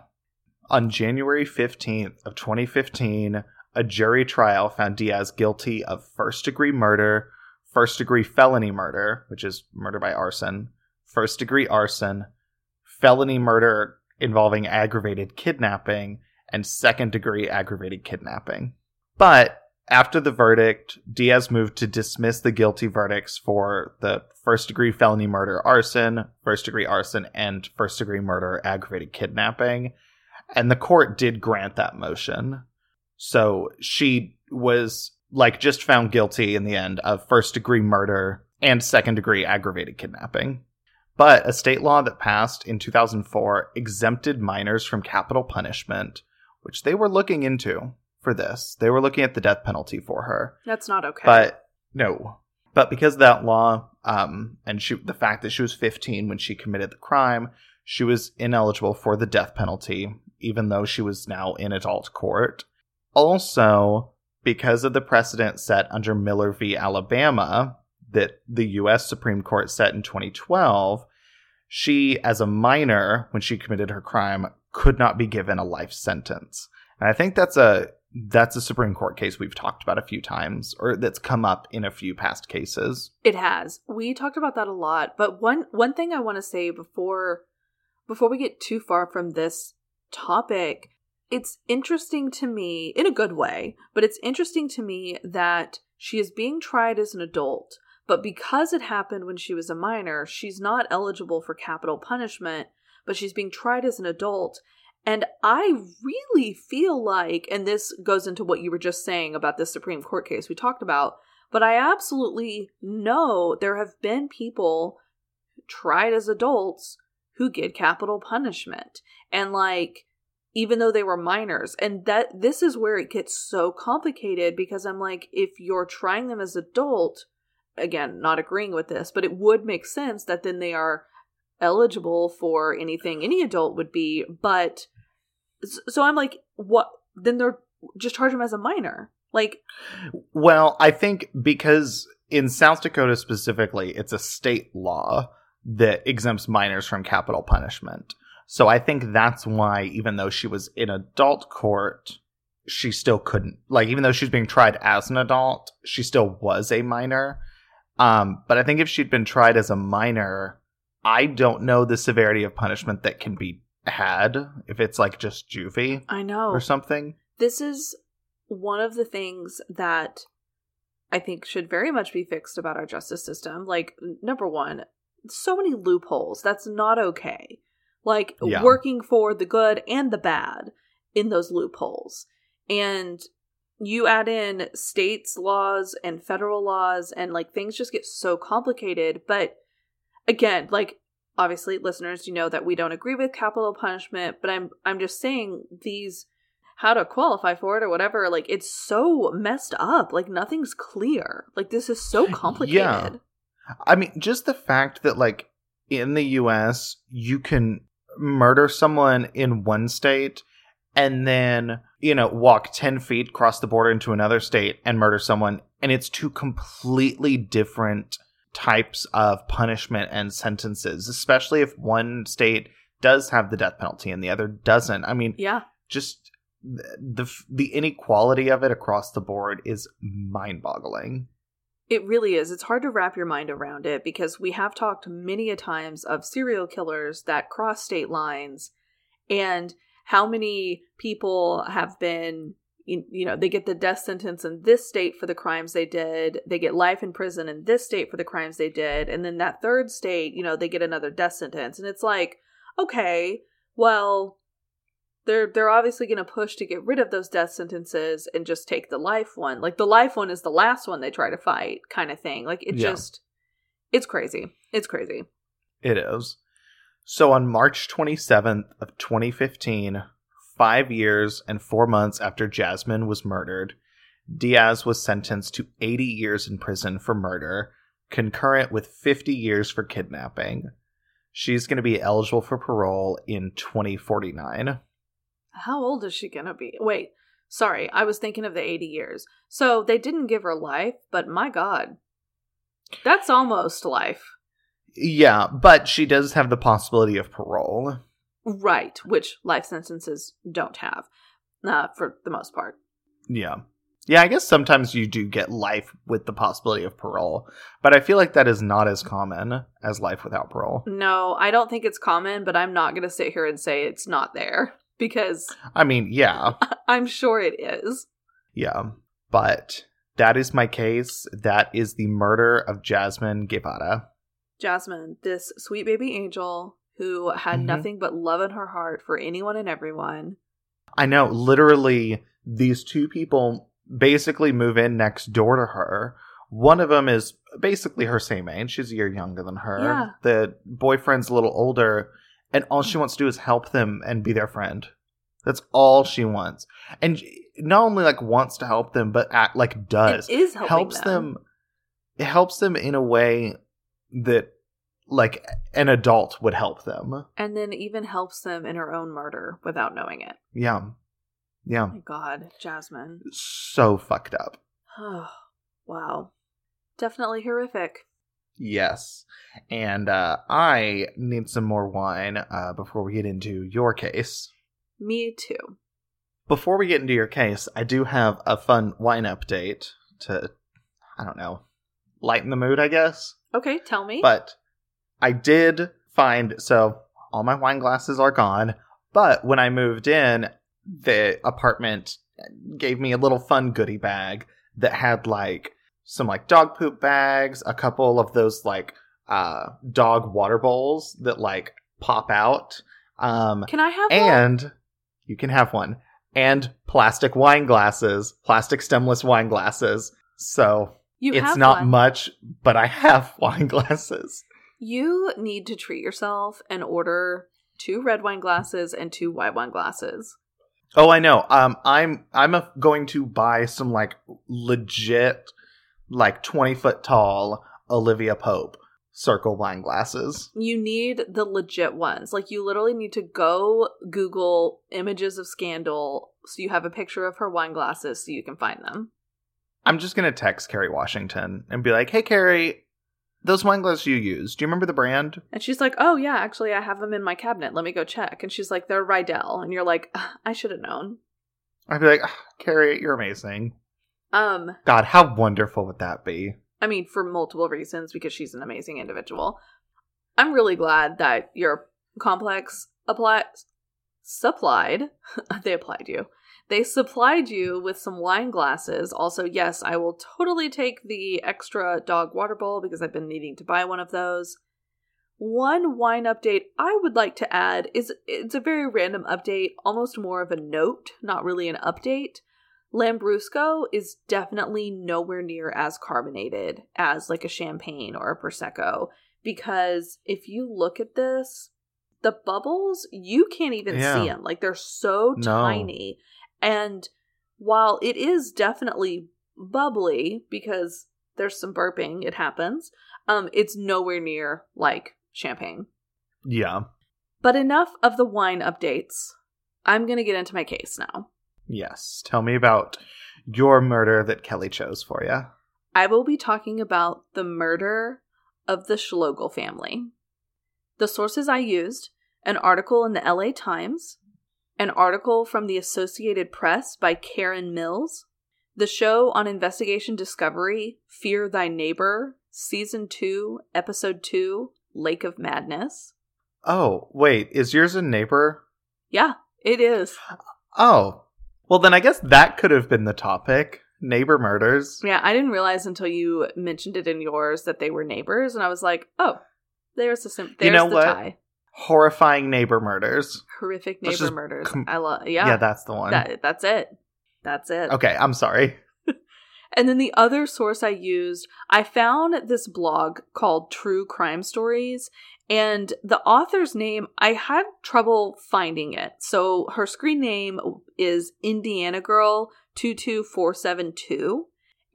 On January 15th of 2015, a jury trial found Diaz guilty of first degree murder, first degree felony murder, which is murder by arson, first degree arson, felony murder involving aggravated kidnapping, and second degree aggravated kidnapping. But after the verdict, Diaz moved to dismiss the guilty verdicts for the first degree felony murder arson, first degree arson, and first degree murder aggravated kidnapping. And the court did grant that motion. So she was like just found guilty in the end of first degree murder and second degree aggravated kidnapping. But a state law that passed in 2004 exempted minors from capital punishment, which they were looking into for this. They were looking at the death penalty for her. That's not okay. But no. But because of that law, um, and she, the fact that she was 15 when she committed the crime, she was ineligible for the death penalty, even though she was now in adult court. Also, because of the precedent set under Miller v. Alabama that the U.S. Supreme Court set in 2012, she, as a minor, when she committed her crime, could not be given a life sentence. And I think that's a that's a Supreme Court case we've talked about a few times, or that's come up in a few past cases. It has. We talked about that a lot. But one one thing I want to say before before we get too far from this topic it's interesting to me in a good way, but it's interesting to me that she is being tried as an adult, but because it happened when she was a minor, she's not eligible for capital punishment, but she's being tried as an adult. And I really feel like, and this goes into what you were just saying about this Supreme Court case we talked about, but I absolutely know there have been people tried as adults who get capital punishment. And like, even though they were minors. And that this is where it gets so complicated because i'm like if you're trying them as adult again not agreeing with this but it would make sense that then they are eligible for anything any adult would be but so i'm like what then they're just charge them as a minor. Like well i think because in south dakota specifically it's a state law that exempts minors from capital punishment so I think that's why, even though she was in adult court, she still couldn't, like, even though she was being tried as an adult, she still was a minor. Um, but I think if she'd been tried as a minor, I don't know the severity of punishment that can be had if it's like just juvie. I know. Or something. This is one of the things that I think should very much be fixed about our justice system. Like, number one, so many loopholes. That's not okay. Like, Yeah. working for the good and the bad in those loopholes. And you add in states' laws and federal laws, and like things just get so complicated. But again, like, obviously, listeners, you know that we don't agree with capital punishment, but I'm I'm just saying these how to qualify for it or whatever like it's so messed up like nothing's clear like this is so complicated Yeah. I mean, just the fact that, like, in the US, you can murder someone in one state and then, you know, walk 10 feet cross the border into another state and murder someone. And it's two completely different types of punishment and sentences, especially if one state does have the death penalty and the other doesn't. I mean, yeah just the the, the inequality of it across the board is mind-boggling. It really is. It's hard to wrap your mind around it because we have talked many a times of serial killers that cross state lines and how many people have been you know they get the death sentence in this state for the crimes they did they get life in prison in this state for the crimes they did and then that third state you know they get another death sentence and it's like okay well they're they're obviously going to push to get rid of those death sentences and just take the life one. Like the life one is the last one they try to fight, kind of thing. Like it Yeah. just, it's crazy. It's crazy. It is. So on March 27th of 2015, 5 years and 4 months after Jasmine was murdered, Diaz was sentenced to 80 years in prison for murder, concurrent with 50 years for kidnapping. She's going to be eligible for parole in 2049. How old is she gonna be? Wait, sorry, I was thinking of the eighty years. So they didn't give her life, but my God, that's almost life, Yeah, but she does have the possibility of parole. right? Which life sentences don't have, uh, for the most part. Yeah. Yeah, I guess sometimes you do get life with the possibility of parole, but I feel like that is not as common as life without parole. No, I don't think it's common, but I'm not gonna sit here and say it's not there because I mean, yeah, I'm sure it is. yeah, but that is my case. That is the murder of Jasmine Guevara. Jasmine, this sweet baby angel who had Mhm. nothing but love in her heart for anyone and everyone. I know, literally, these two people basically move in next door to her. One of them is basically her same age. She's a year younger than her. Yeah. The boyfriend's a little older, and all she wants to do is help them and be their friend. That's all she wants. And not only like wants to help them, but act like does. It is helps them. It helps them in a way that like an adult would help them. and then even helps them in her own murder without knowing it. Yeah. Yeah. Oh my God, Jasmine. So fucked up. Oh, wow. Definitely horrific. Yes. And uh, I need some more wine uh, before we get into your case. Me too. Before we get into your case, I do have a fun wine update to, I don't know, lighten the mood, I guess. Okay, tell me. But I did find, so all my wine glasses are gone. But when I moved in, the apartment gave me a little fun goodie bag that had like some like dog poop bags, a couple of those like uh dog water bowls that like pop out. Um Can I have one? and you can have one. And plastic wine glasses, plastic stemless wine glasses. So You it's not one. much, but I have wine glasses. You need to treat yourself and order two red wine glasses and two white wine glasses. Oh, I know. Um, I'm I'm a, going to buy some like legit, like twenty foot tall Olivia Pope circle wine glasses. You need the legit ones. Like you literally need to go Google images of Scandal so you have a picture of her wine glasses so you can find them. I'm just gonna text Kerry Washington and be like, "Hey, Kerry, those wine glasses you use. Do you remember the brand?" And she's like, "Oh yeah, actually I have them in my cabinet. Let me go check." And she's like, "They're Riedel." And you're like, "I should have known." I'd be like, "Ah, "Kerry, you're amazing. Um, God, how wonderful would that be?" I mean, for multiple reasons, because she's an amazing individual. I'm really glad that your complex applied supplied. they applied you. They supplied you with some wine glasses. Also, yes, I will totally take the extra dog water bowl because I've been needing to buy one of those. One wine update I would like to add is it's a very random update, almost more of a note, not really an update. Lambrusco is definitely nowhere near as carbonated as like a champagne or a prosecco because if you look at this, the bubbles you can't even Yeah. see them. Like they're so No. tiny. And while it is definitely bubbly because there's some burping, it happens. Um, it's nowhere near like champagne. Yeah. But enough of the wine updates. I'm gonna get into my case now. Yes. Tell me about your murder that Kelly chose for you. I will be talking about the murder of the Schlogel family. The sources I used an article in the LA Times, an article from the Associated Press by Karen Mills, the show on Investigation Discovery, Fear Thy Neighbor, Season 2, Episode 2, Lake of Madness. Oh, wait. Is yours a neighbor? Yeah, it is. Oh. Well, then I guess that could have been the topic. Neighbor murders. Yeah, I didn't realize until you mentioned it in yours that they were neighbors, and I was like, oh, there's the sim- there's You know the what? tie. Horrifying neighbor murders. Horrific neighbor murders. com- I love. Yeah, Yeah, that's the one. that that's it. That's it. okay, I'm sorry. And then the other source I used, I found this blog called True Crime Stories, and the author's name, I had trouble finding it. So her screen name is Indiana Girl 22472.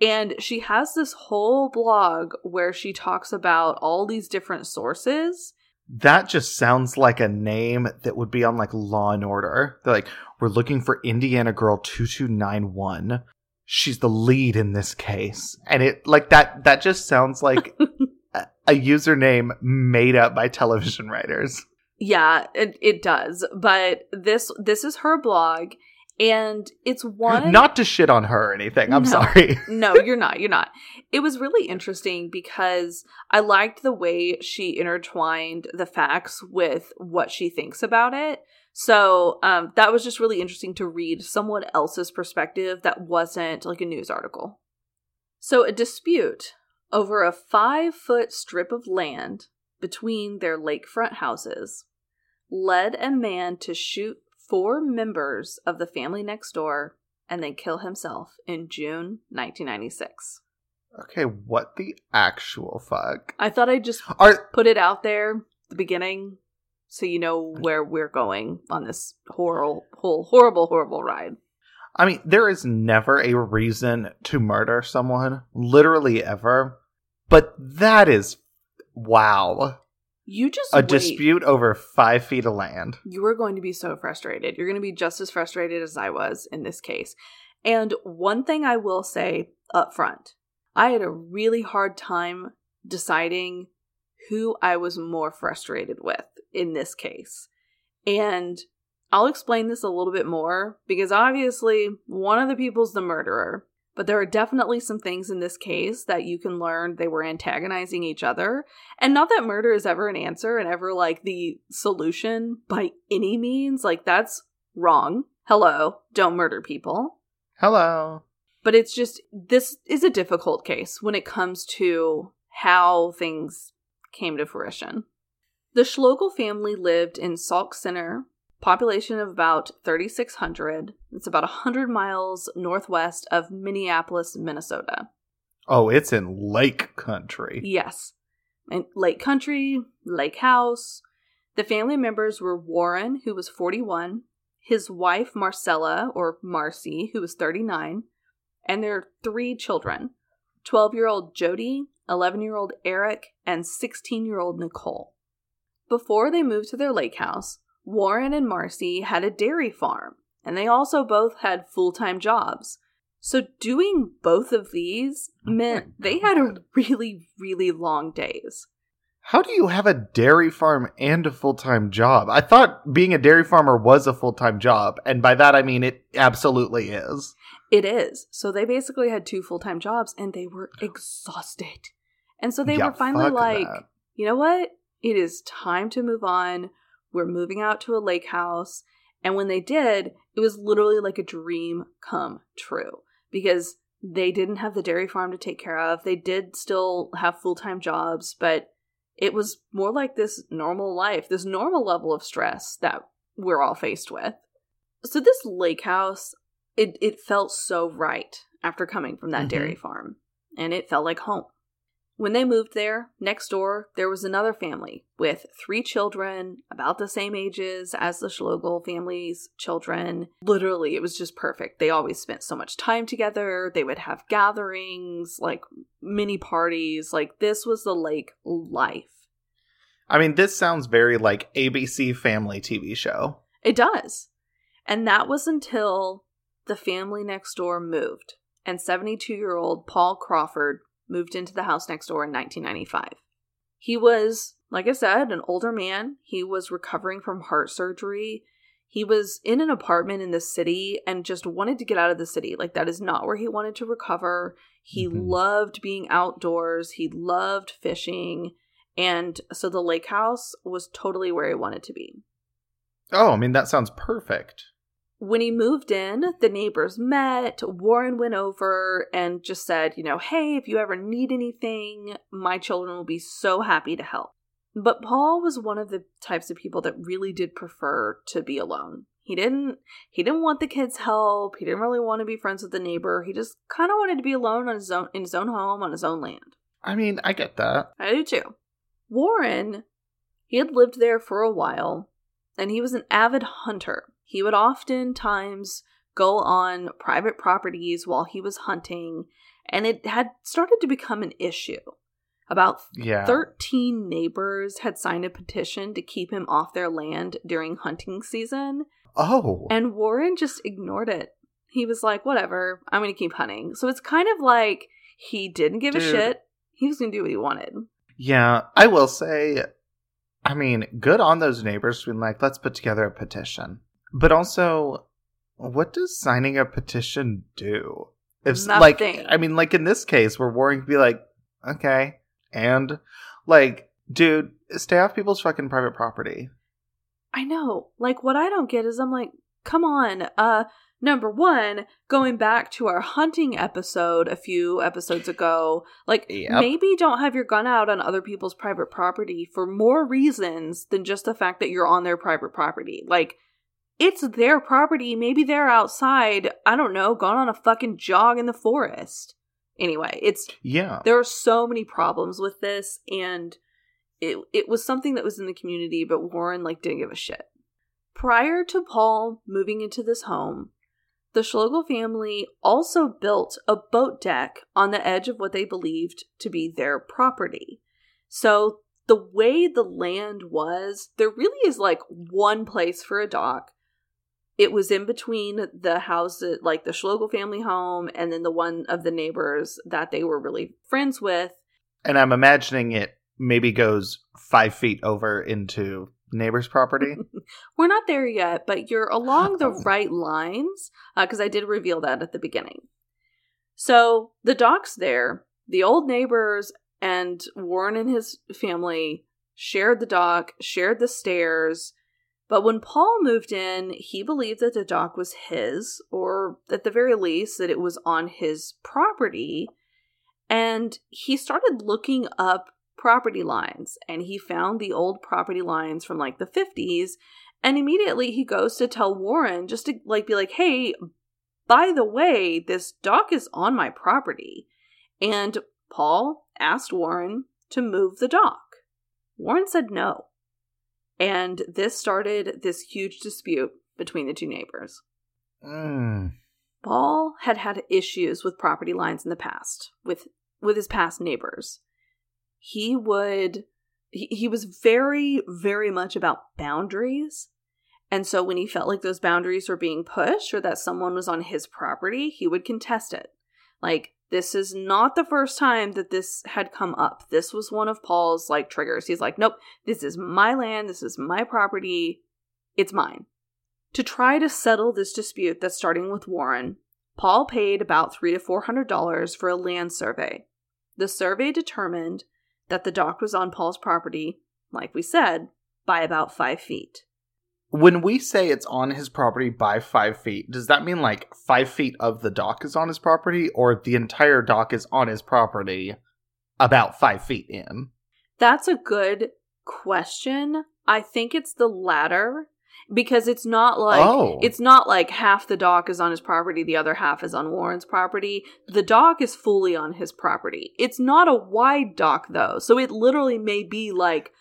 And she has this whole blog where she talks about all these different sources. That just sounds like a name that would be on like Law and Order. They're like, we're looking for Indiana Girl 2291. She's the lead in this case. And it like that that just sounds like a, a username made up by television writers. Yeah, it, it does. But this this is her blog and it's one Not to shit on her or anything. I'm No. sorry. no, you're not. You're not. It was really interesting because I liked the way she intertwined the facts with what she thinks about it. So um, that was just really interesting to read someone else's perspective that wasn't like a news article. So, a dispute over a five foot strip of land between their lakefront houses led a man to shoot four members of the family next door and then kill himself in June 1996. Okay, what the actual fuck? I thought I'd just Are put it out there at the beginning so you know where we're going on this horrible, whole, horrible, horrible ride. I mean, there is never a reason to murder someone, literally ever. But that is wow. You just A wait. dispute over five feet of land. You are going to be so frustrated. You're going to be just as frustrated as I was in this case. And one thing I will say up front I had a really hard time deciding who I was more frustrated with in this case. And I'll explain this a little bit more because obviously one of the people's the murderer, but there are definitely some things in this case that you can learn they were antagonizing each other. And not that murder is ever an answer and ever like the solution by any means. Like that's wrong. Hello, don't murder people. Hello. But it's just this is a difficult case when it comes to how things came to fruition. The Schlogel family lived in Sauk Centre, population of about 3,600. It's about 100 miles northwest of Minneapolis, Minnesota. Oh, it's in lake country. Yes. And Lake Country, Lake House. The family members were Warren, who was 41, his wife Marcella, or Marcy, who was 39, and their three children 12 year old Jody, 11 year old Eric, and 16 year old Nicole. Before they moved to their lake house, Warren and Marcy had a dairy farm, and they also both had full time jobs. So doing both of these oh meant they had a really, really long days. How do you have a dairy farm and a full time job? I thought being a dairy farmer was a full time job, and by that I mean it absolutely is. It is. So they basically had two full time jobs and they were exhausted. And so they Yeah, were finally like, that. you know what? It is time to move on. We're moving out to a lake house. And when they did, it was literally like a dream come true because they didn't have the dairy farm to take care of. They did still have full time jobs, but it was more like this normal life, this normal level of stress that we're all faced with. So this lake house, it, it felt so right after coming from that mm-hmm. dairy farm, and it felt like home. When they moved there, next door, there was another family with three children, about the same ages as the Schlegel family's children. Literally, it was just perfect. They always spent so much time together. They would have gatherings, like mini parties. Like, this was the lake life. I mean, this sounds very like ABC family TV show. It does. And that was until the family next door moved, and 72 year old Paul Crawford moved into the house next door in 1995. He was, like I said, an older man. He was recovering from heart surgery. He was in an apartment in the city and just wanted to get out of the city. Like, that is not where he wanted to recover. He mm-hmm. loved being outdoors, he loved fishing. And so the lake house was totally where he wanted to be. Oh, I mean, that sounds perfect. When he moved in, the neighbors met. Warren went over and just said, you know, hey, if you ever need anything, my children will be so happy to help. But Paul was one of the types of people that really did prefer to be alone. He didn't he didn't want the kids' help. He didn't really want to be friends with the neighbor. He just kind of wanted to be alone on his own in his own home on his own land. I mean, I get that. I do too. Warren, he had lived there for a while, and he was an avid hunter. He would oftentimes go on private properties while he was hunting, and it had started to become an issue. About yeah. 13 neighbors had signed a petition to keep him off their land during hunting season. Oh. And Warren just ignored it. He was like, whatever, I'm going to keep hunting. So it's kind of like he didn't give Dude. a shit. He was going to do what he wanted. Yeah, I will say, I mean, good on those neighbors being like, let's put together a petition. But also, what does signing a petition do? If Nothing. like, I mean, like in this case, where Warren could be like, okay, and like, dude, stay off people's fucking private property. I know. Like, what I don't get is, I'm like, come on, uh, number one, going back to our hunting episode a few episodes ago, like yep. maybe don't have your gun out on other people's private property for more reasons than just the fact that you're on their private property. Like it's their property. Maybe they're outside, I don't know, gone on a fucking jog in the forest. Anyway, it's yeah. There are so many problems with this and it it was something that was in the community, but Warren like didn't give a shit. Prior to Paul moving into this home, the Schlegel family also built a boat deck on the edge of what they believed to be their property. So the way the land was, there really is like one place for a dock it was in between the house like the Schlegel family home and then the one of the neighbors that they were really friends with. And I'm imagining it maybe goes five feet over into neighbor's property. We're not there yet, but you're along the right lines because uh, I did reveal that at the beginning. So the dock's there. The old neighbors and Warren and his family shared the dock, shared the stairs. But when Paul moved in, he believed that the dock was his, or at the very least, that it was on his property. And he started looking up property lines and he found the old property lines from like the 50s. And immediately he goes to tell Warren just to like be like, hey, by the way, this dock is on my property. And Paul asked Warren to move the dock. Warren said no. And this started this huge dispute between the two neighbors. Mm. Paul had had issues with property lines in the past with with his past neighbors. He would he, he was very very much about boundaries. And so when he felt like those boundaries were being pushed or that someone was on his property, he would contest it. Like this is not the first time that this had come up. This was one of Paul's like triggers. He's like, nope, this is my land. This is my property. It's mine. To try to settle this dispute that's starting with Warren, Paul paid about three to four hundred dollars for a land survey. The survey determined that the dock was on Paul's property, like we said, by about five feet. When we say it's on his property by five feet, does that mean like five feet of the dock is on his property, or the entire dock is on his property about five feet in? That's a good question. I think it's the latter because it's not like Oh. it's not like half the dock is on his property, the other half is on Warren's property. The dock is fully on his property. It's not a wide dock though, so it literally may be like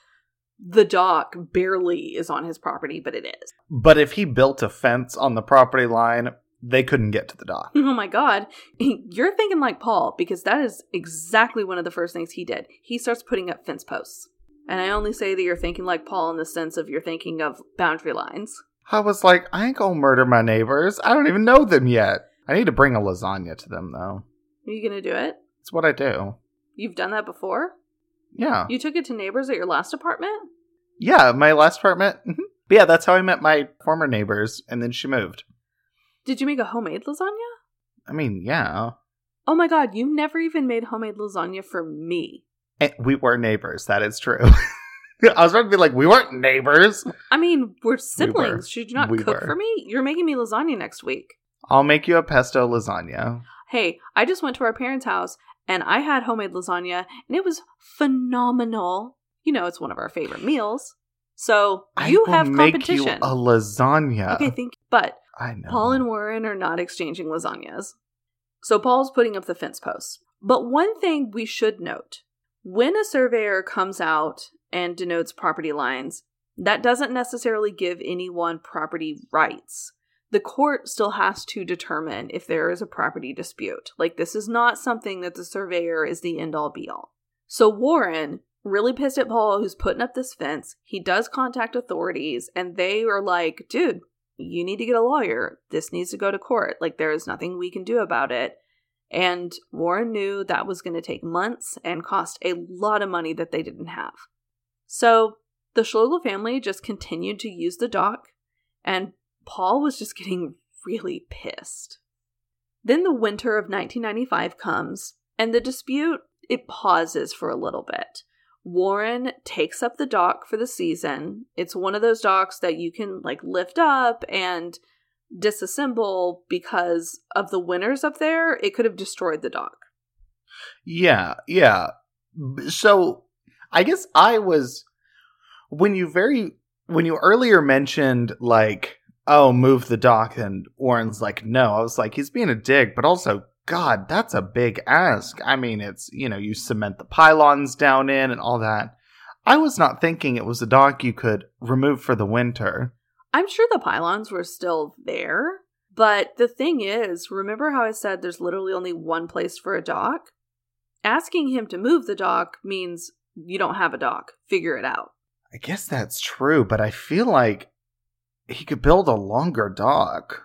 the dock barely is on his property, but it is. But if he built a fence on the property line, they couldn't get to the dock. Oh my god. You're thinking like Paul because that is exactly one of the first things he did. He starts putting up fence posts. And I only say that you're thinking like Paul in the sense of you're thinking of boundary lines. I was like, I ain't gonna murder my neighbors. I don't even know them yet. I need to bring a lasagna to them though. Are you to do it? It's what I do. You've done that before? Yeah. You took it to neighbors at your last apartment? Yeah, my last apartment. mhm. But yeah, that's how I met my former neighbors, and then she moved. Did you make a homemade lasagna? I mean, yeah. Oh my god, you never even made homemade lasagna for me. And we were neighbors, that is true. I was about to be like, we weren't neighbors. I mean, we're siblings. Should you not We cook were. for me? You're making me lasagna next week. I'll make you a pesto lasagna. Hey, I just went to our parents' house and I had homemade lasagna and it was phenomenal. You know, it's one of our favorite meals. So you have make competition. you a lasagna. okay, thank you. But I know. Paul and Warren are not exchanging lasagnas. So Paul's putting up the fence posts. But one thing we should note when a surveyor comes out and denotes property lines, that doesn't necessarily give anyone property rights. The court still has to determine if there is a property dispute. Like, this is not something that the surveyor is the end all be all. So, Warren, really pissed at Paul, who's putting up this fence, he does contact authorities, and they are like, dude, you need to get a lawyer. This needs to go to court. Like, there is nothing we can do about it. And Warren knew that was going to take months and cost a lot of money that they didn't have. So the Schlegel family just continued to use the dock, and Paul was just getting really pissed. Then the winter of 1995 comes, and the dispute it pauses for a little bit. Warren takes up the dock for the season. It's one of those docks that you can like lift up and disassemble because of the winters up there. It could have destroyed the dock. Yeah, yeah. So I guess I was when you very when you earlier mentioned like oh move the dock and Warren's like no I was like he's being a dick but also god that's a big ask I mean it's you know you cement the pylons down in and all that I was not thinking it was a dock you could remove for the winter I'm sure the pylons were still there, but the thing is, remember how I said there's literally only one place for a dock? Asking him to move the dock means you don't have a dock. Figure it out. I guess that's true but I feel like he could build a longer dock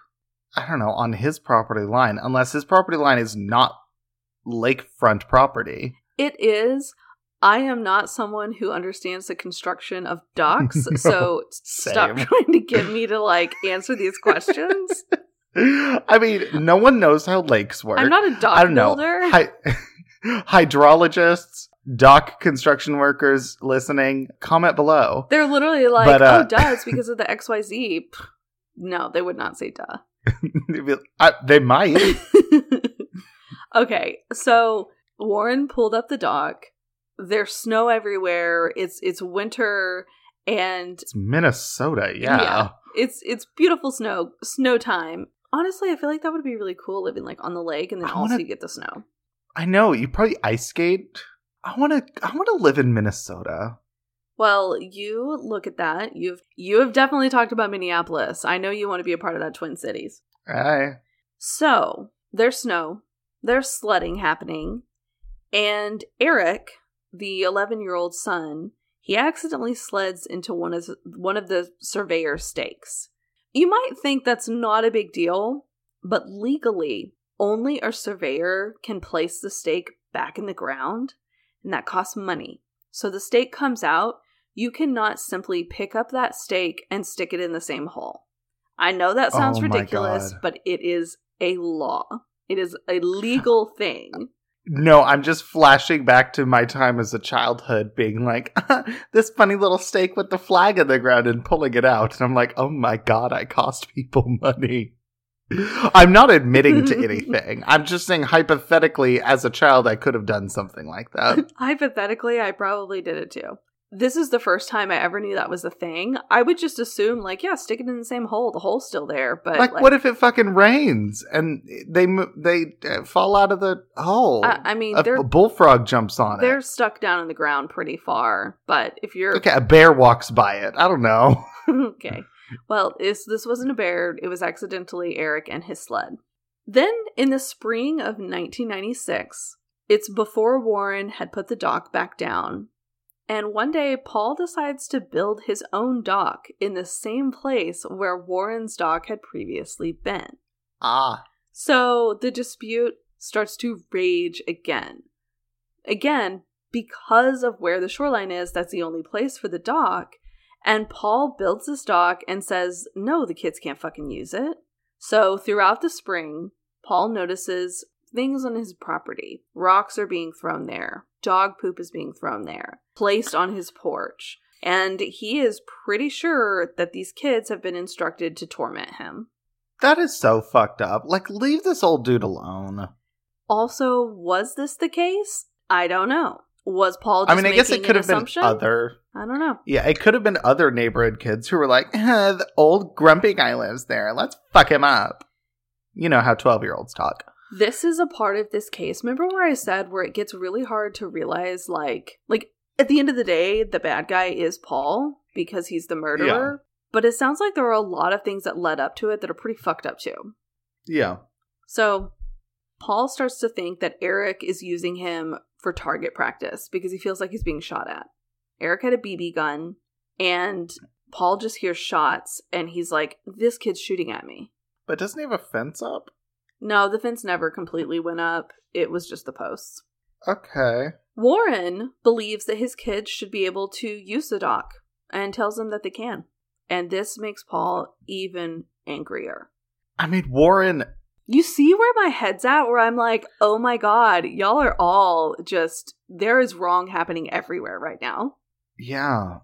I don't know on his property line unless his property line is not lakefront property It is. I am not someone who understands the construction of docks, No, so stop trying to get me to like answer these questions. I mean, no one knows how lakes work. I'm not a dock I don't know. builder. Hy- hydrologists, dock construction workers listening, comment below. They're literally like, But, uh, oh, duh, it's because of the XYZ. No, they would not say duh. I- they might. okay, so Warren pulled up the dock. There's snow everywhere. It's it's winter and It's Minnesota, yeah. Yeah. it's it's beautiful snow snow time. Honestly, I feel like that would be really cool living like on the lake and then I also wanna- you get the snow. I know you probably ice skate. I want to. I want to live in Minnesota. Well, you look at that. You've you have definitely talked about Minneapolis. I know you want to be a part of that Twin Cities. I, So there's snow, there's sledding happening, and Eric, the 11 year old son, he accidentally sleds into one of one of the surveyor stakes. You might think that's not a big deal, but legally, only a surveyor can place the stake back in the ground, and that costs money. So the stake comes out, you cannot simply pick up that stake and stick it in the same hole. I know that sounds Oh ridiculous, God. but it is a law. It is a legal thing. No, I'm just flashing back to my time as a childhood, being like, this funny little stake with the flag in the ground and pulling it out. And I'm like, oh my god, I cost people money. I'm not admitting to anything. I'm just saying, hypothetically, as a child, I could have done something like that. Hypothetically, I probably did it too. This is the first time I ever knew that was a thing. I would just assume, like, yeah, stick it in the same hole. The hole's still there, but like, what if it fucking rains and they they uh, fall out of the hole? I, I mean, a, they're a bullfrog jumps on it. they're stuck down in the ground pretty far. But if you're Okay, a bear walks by it. I don't know. okay. Well, this, this wasn't a bear. It was accidentally Eric and his sled. Then, in the spring of 1996, it's before Warren had put the dock back down. And one day, Paul decides to build his own dock in the same place where Warren's dock had previously been. Ah, So the dispute starts to rage again. Again, because of where the shoreline is, that's the only place for the dock. And Paul builds this dock and says, no, the kids can't fucking use it. So throughout the spring, Paul notices things on his property. Rocks are being thrown there, dog poop is being thrown there, placed on his porch. And he is pretty sure that these kids have been instructed to torment him. that is so fucked up. Like, leave this old dude alone. Also, was this the case? I don't know. Was Paul? Just I mean, I guess it could have been assumption? other. I don't know. Yeah, it could have been other neighborhood kids who were like, eh, the old grumpy guy lives there. Let's fuck him up. You know how 12 year olds talk. This is a part of this case. Remember where I said where it gets really hard to realize, like, like at the end of the day, the bad guy is Paul because he's the murderer. But it sounds like there are a lot of things that led up to it that are pretty fucked up too. Yeah. So Paul starts to think that Eric is using him for target practice because he feels like he's being shot at. Eric had a BB gun, and Paul just hears shots, and he's like, This kid's shooting at me. But doesn't he have a fence up? No, the fence never completely went up, it was just the posts. Okay. Warren believes that his kids should be able to use the dock and tells them that they can. And this makes Paul even angrier. I mean, Warren. You see where my head's at, where I'm like, oh my god, y'all are all just, there is wrong happening everywhere right now. Yeah.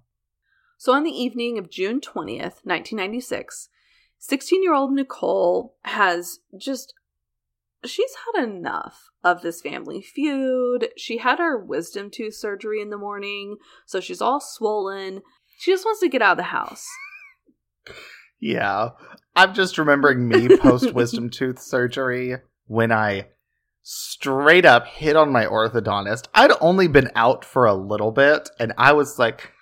So on the evening of June 20th, 1996, 16 year old Nicole has just, she's had enough of this family feud. She had her wisdom tooth surgery in the morning, so she's all swollen. She just wants to get out of the house. Yeah. I'm just remembering me post wisdom tooth surgery when I straight up hit on my orthodontist. I'd only been out for a little bit and I was like,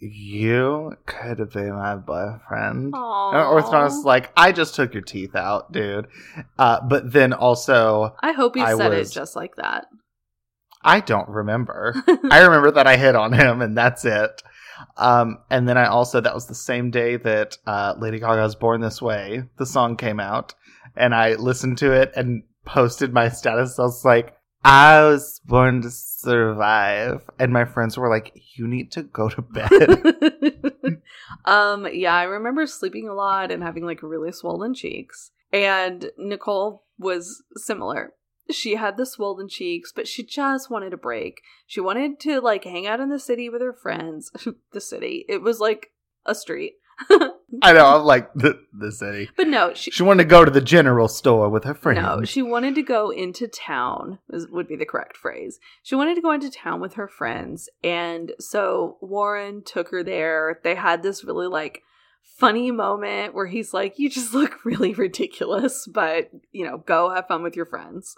You could be my boyfriend. And orthodontist was like, I just took your teeth out, dude. Uh, but then also, I hope you I said was- it just like that. I don't remember. I remember that I hit on him and that's it. Um, and then I also, that was the same day that uh, Lady Gaga's Born This Way, the song came out. And I listened to it and posted my status. I was like, I was born to survive. And my friends were like, you need to go to bed. um yeah i remember sleeping a lot and having like really swollen cheeks and nicole was similar she had the swollen cheeks but she just wanted a break she wanted to like hang out in the city with her friends the city it was like a street I know, I'm like, the, the city. but no she She wanted to go to the general store with her friends. No, she wanted to go into town, is, would be the correct phrase. She wanted to go into town with her friends. And so Warren took her there. They had this really like funny moment where he's like, You just look really ridiculous, but you know, go have fun with your friends.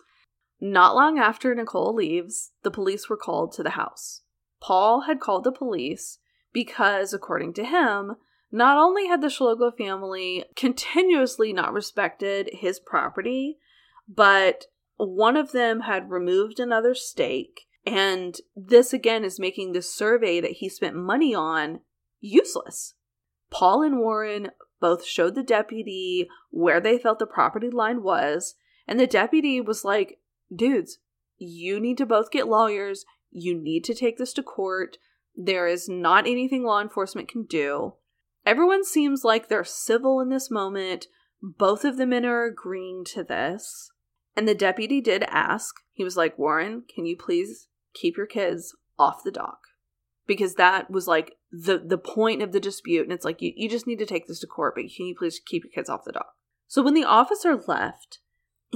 Not long after Nicole leaves, the police were called to the house. Paul had called the police because, according to him, not only had the Schlegel family continuously not respected his property, but one of them had removed another stake. And this again is making this survey that he spent money on useless. Paul and Warren both showed the deputy where they felt the property line was, and the deputy was like, dudes, you need to both get lawyers. You need to take this to court. There is not anything law enforcement can do. Everyone seems like they're civil in this moment. Both of the men are agreeing to this. And the deputy did ask, he was like, Warren, can you please keep your kids off the dock? Because that was like the the point of the dispute. And it's like, you, you just need to take this to court, but can you please keep your kids off the dock? So when the officer left,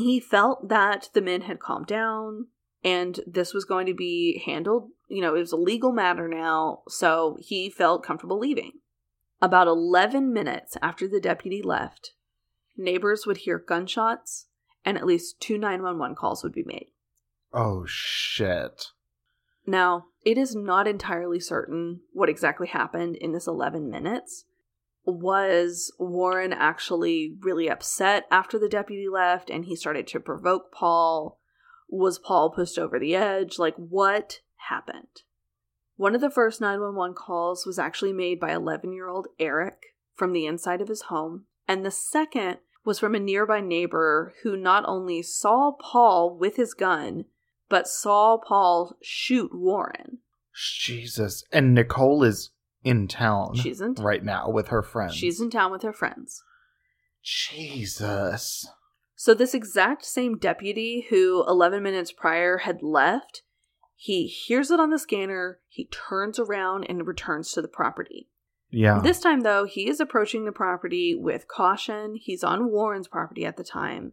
he felt that the men had calmed down and this was going to be handled. You know, it was a legal matter now. So he felt comfortable leaving. About 11 minutes after the deputy left, neighbors would hear gunshots and at least two 911 calls would be made. Oh, shit. Now, it is not entirely certain what exactly happened in this 11 minutes. Was Warren actually really upset after the deputy left and he started to provoke Paul? Was Paul pushed over the edge? Like, what happened? One of the first 911 calls was actually made by 11 year old Eric from the inside of his home, and the second was from a nearby neighbor who not only saw Paul with his gun, but saw Paul shoot Warren. Jesus. And Nicole is in town. She's in t- right now with her friends. She's in town with her friends. Jesus. So, this exact same deputy who 11 minutes prior had left, he hears it on the scanner, he turns around and returns to the property. Yeah. This time, though, he is approaching the property with caution. He's on Warren's property at the time.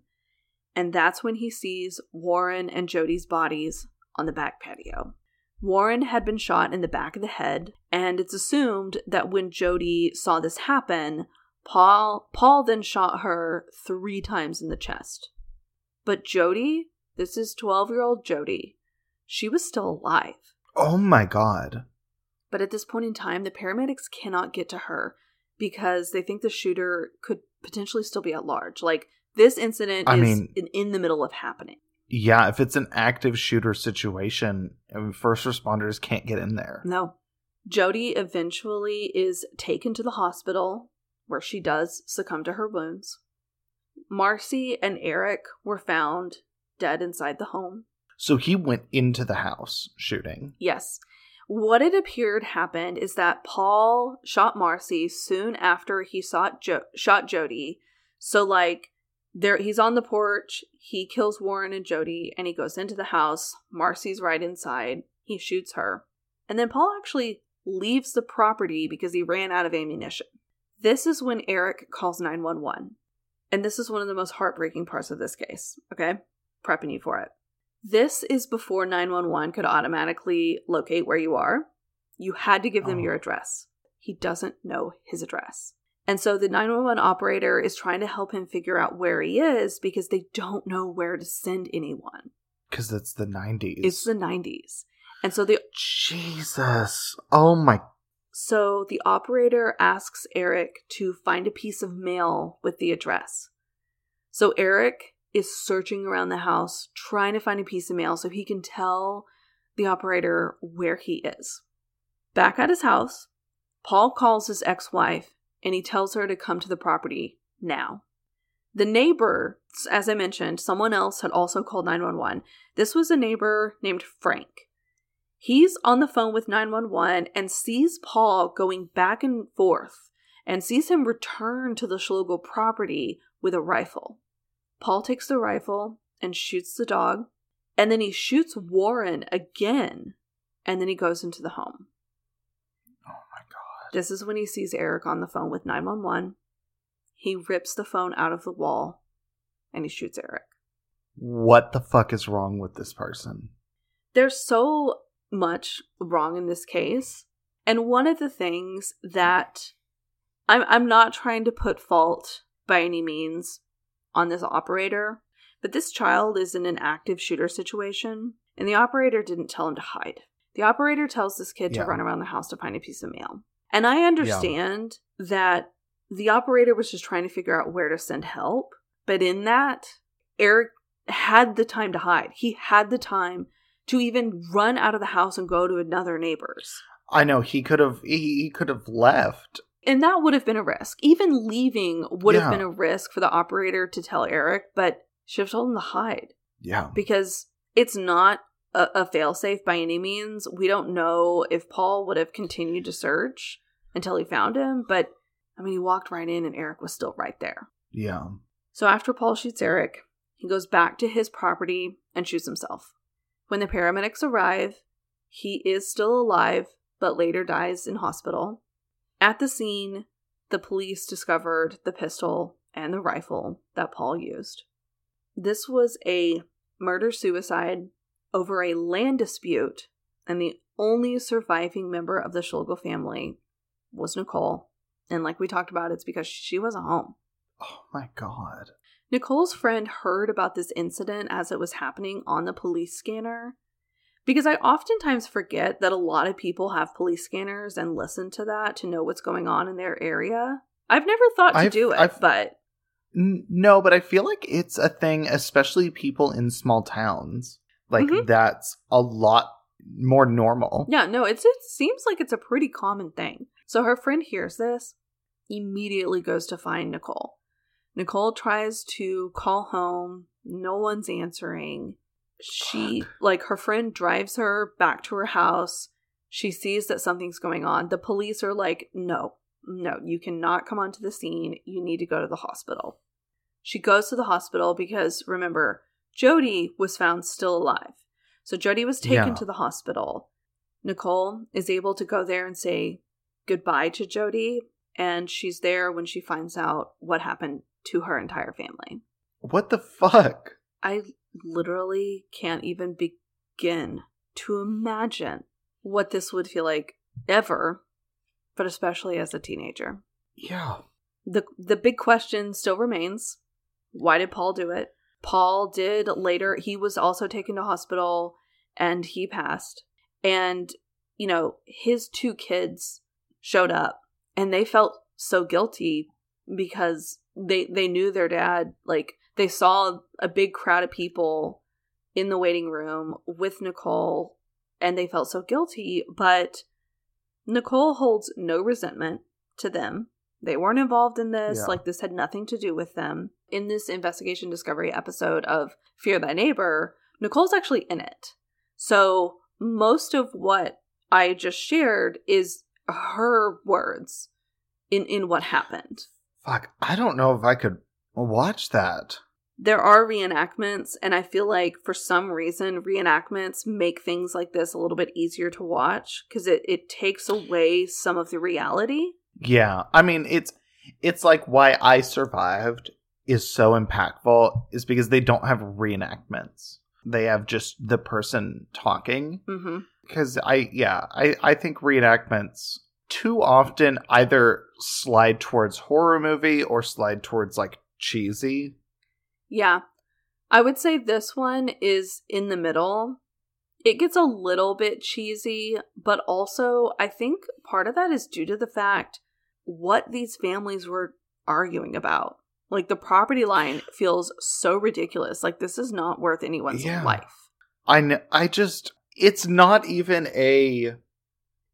And that's when he sees Warren and Jody's bodies on the back patio. Warren had been shot in the back of the head, and it's assumed that when Jody saw this happen, Paul Paul then shot her 3 times in the chest. But Jody, this is 12-year-old Jody. She was still alive. oh my god. But at this point in time, the paramedics cannot get to her because they think the shooter could potentially still be at large. Like this incident I is mean- in, in the middle of happening. Yeah, if it's an active shooter situation, I mean, first responders can't get in there. No. Jody eventually is taken to the hospital where she does succumb to her wounds. Marcy and Eric were found dead inside the home. So he went into the house shooting. Yes. What it appeared happened is that Paul shot Marcy soon after he jo- shot Jody. So like there he's on the porch, he kills Warren and Jody and he goes into the house. Marcy's right inside. He shoots her. And then Paul actually leaves the property because he ran out of ammunition. This is when Eric calls 911. And this is one of the most heartbreaking parts of this case, okay? Prepping you for it. This is before 911 could automatically locate where you are. You had to give them Oh. your address. He doesn't know his address. And so the 911 operator is trying to help him figure out where he is because they don't know where to send anyone. Because it's the 90s. It's the 90s. And so the Jesus. Oh my. so the operator asks Eric to find a piece of mail with the address. So Eric is searching around the house trying to find a piece of mail so he can tell the operator where he is. Back at his house, Paul calls his ex wife and he tells her to come to the property now. The neighbor, as I mentioned, someone else had also called 911. This was a neighbor named Frank. He's on the phone with 911 and sees Paul going back and forth and sees him return to the Schlegel property with a rifle. Paul takes the rifle and shoots the dog, and then he shoots Warren again, and then he goes into the home. This is when he sees Eric on the phone with 911. He rips the phone out of the wall and he shoots Eric. What the fuck is wrong with this person? There's so much wrong in this case. And one of the things that I'm I'm not trying to put fault by any means on this operator, but this child is in an active shooter situation and the operator didn't tell him to hide. The operator tells this kid Yeah. to run around the house to find a piece of mail. And I understand that the operator was just trying to figure out where to send help, but in that Eric had the time to hide. He had the time to even run out of the house and go to another neighbor's. I know he could have he, he could have left. And that would have been a risk. Even leaving would have been a risk for the operator to tell Eric, but should have told him to hide Yeah. because it's not a, a failsafe by any means. We don't know if Paul would have continued to search until he found him, but I mean, he walked right in and Eric was still right there. Yeah. So after Paul shoots Eric, He goes back to his property and shoots himself. When the paramedics arrive, he is still alive, but later dies in hospital. At the scene, the police discovered the pistol and the rifle that Paul used. This was a murder suicide over a land dispute, and the only surviving member of the Schlegel family was Nicole. And like we talked about, it's because she wasn't home. Oh my god. Nicole's friend heard about this incident as it was happening on the police scanner. Because I oftentimes forget that a lot of people have police scanners and listen to that to know what's going on in their area. I've never thought to I've- do it, I've- but N- No, but I feel like it's a thing, especially people in small towns. Like Mhm. that's a lot more normal. yeah, no, it's it seems like it's a pretty common thing. So her friend hears this, immediately goes to find Nicole. Nicole tries to call home, no one's answering. She like her friend drives her back to her house. She sees that something's going on. The police are like, "No. No, you cannot come onto the scene. You need to go to the hospital." She goes to the hospital because remember, Jody was found still alive. So Jody was taken Yeah. to the hospital. Nicole is able to go there and say goodbye to Jody, and she's there when she finds out what happened to her entire family. What the fuck? I literally can't even begin to imagine what this would feel like ever, but especially as a teenager. Yeah. The the big question still remains, why did Paul do it? Paul did later he was also taken to hospital and he passed. And you know, his two kids showed up and they felt so guilty because they they knew their dad like they saw a big crowd of people in the waiting room with Nicole and they felt so guilty but Nicole holds no resentment to them they weren't involved in this Yeah. like this had nothing to do with them in this investigation discovery episode of Fear Thy Neighbor Nicole's actually in it so most of what I just shared is her words in in what happened Fuck. I don't know if I could watch that. there are reenactments and i feel like for some reason reenactments make things like this a little bit easier to watch because it, it takes away some of the reality Yeah. I mean, it's it's like why I survived is so impactful is because they don't have reenactments. They have just the person talking. mm-hmm. because I yeah I I think reenactments too often either slide towards horror movie or slide towards like cheesy. yeah i would say this one is in the middle it gets a little bit cheesy but also i think part of that is due to the fact what these families were arguing about like the property line feels so ridiculous like this is not worth anyone's Yeah. life I I just it's not even a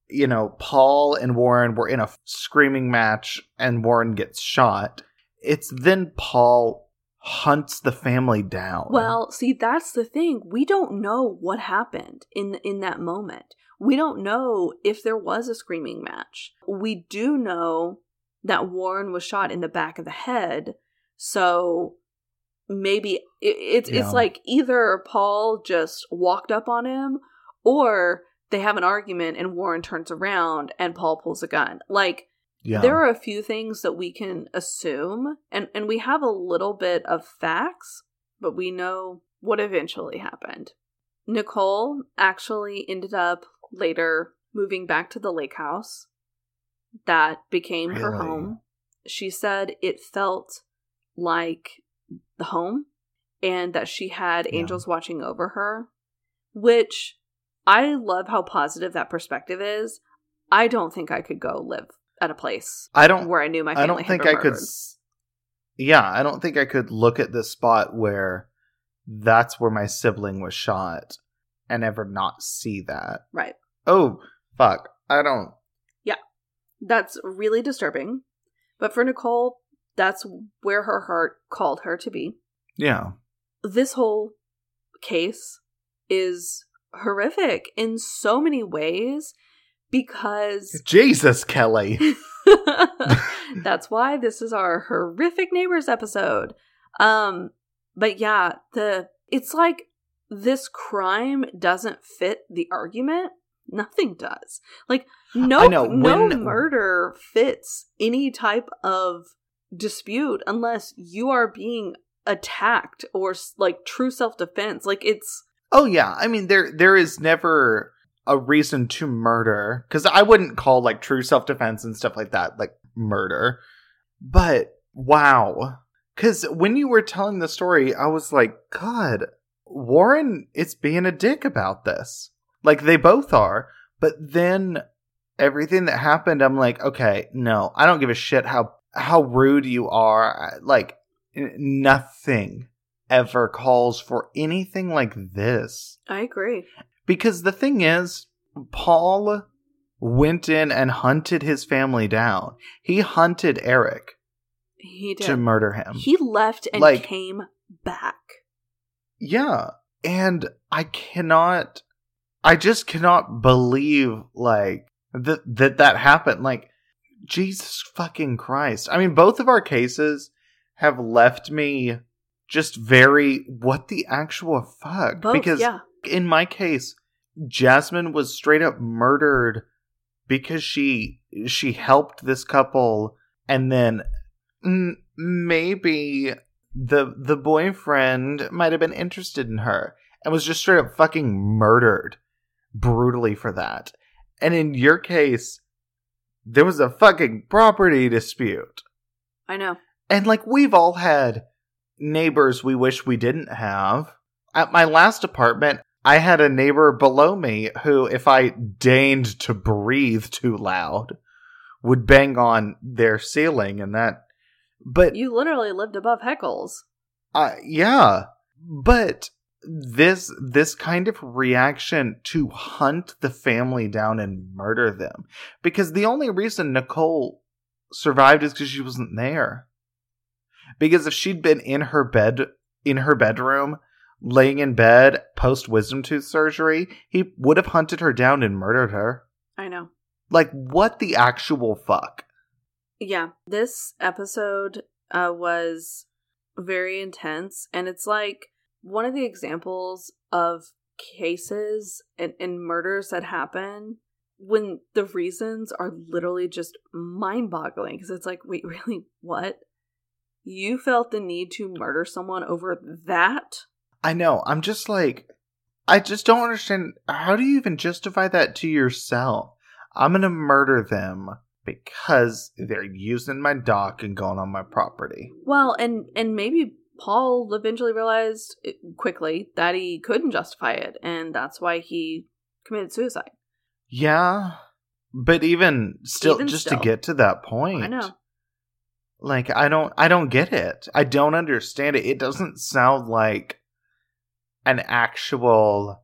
you know Paul and Warren were in a screaming match and Warren gets shot. It's then Paul hunts the family down. Well, see, that's the thing. We don't know what happened in in that moment. We don't know if there was a screaming match. We do know that Warren was shot in the back of the head. So maybe it, it's Yeah. it's like either Paul just walked up on him or they have an argument and Warren turns around and Paul pulls a gun. Like yeah. there are a few things that we can assume and and we have a little bit of facts but we know what eventually happened nicole actually ended up later moving back to the lake house that became her home she said it felt like the home and that she had Yeah. angels watching over her which i love how positive that perspective is i don't think i could go live at a place I don't where I knew my family I don't think I could. Yeah, I don't think I could look at this spot where that's where my sibling was shot and ever not see that. Right. Oh fuck! I don't. Yeah, that's really disturbing. But for Nicole, that's where her heart called her to be. Yeah, This whole case is horrific in so many ways because Jesus, Kelly. that's why this is our horrific neighbors episode. Um But yeah, the it's like this crime doesn't fit the argument. Nothing does. Like no no when- murder fits any type of dispute unless you are being attacked or like true self-defense. Like it's Oh yeah, I mean there there is never a reason to murder because I wouldn't call like true self defense and stuff like that like murder. But wow, because when you were telling the story, I was like, God, Warren is being a dick about this. Like they both are, but then everything that happened, I'm like, okay, no, I don't give a shit how how rude you are. Like nothing ever calls for anything like this. I agree. Because the thing is, Paul went in and hunted his family down. He hunted Eric He did. to murder him. He left and Like- came back. yeah. And I cannot, I just cannot believe, like, that, that that happened. Like, Jesus fucking Christ. I mean, both of our cases have left me just very, what the actual fuck? Both, because yeah. in my case, Jasmine was straight up murdered because she she helped this couple, and then maybe the the boyfriend might have been interested in her and was just straight up fucking murdered brutally for that. And in your case, there was a fucking property dispute. I know. And like we've all had neighbors we wish we didn't have. At my last apartment, I had a neighbor below me who, if I deigned to breathe too loud, would bang on their ceiling and that. But You literally lived above Heckles. uh, yeah, but this this kind of reaction to hunt the family down and murder them because the only reason Nicole survived is because she wasn't there. Because if she'd been in her bed in her bedroom, laying in bed post wisdom tooth surgery, he would have hunted her down and murdered her. I know. Like what the actual fuck? Yeah, this episode uh, was very intense, and it's like one of the examples of cases and, and murders that happen when the reasons are literally just mind boggling because it's like, wait, really? What? You felt the need to murder someone over that? I know. I'm just like, I just don't understand. How do you even justify that to yourself? I'm gonna murder them because they're using my dock and going on my property. Well, and and maybe Paul eventually realized quickly that he couldn't justify it, and that's why he committed suicide. Yeah, but even still, Even just still. to get to that point, I know. Like, I don't, I don't get it. I don't understand it. It doesn't sound like an actual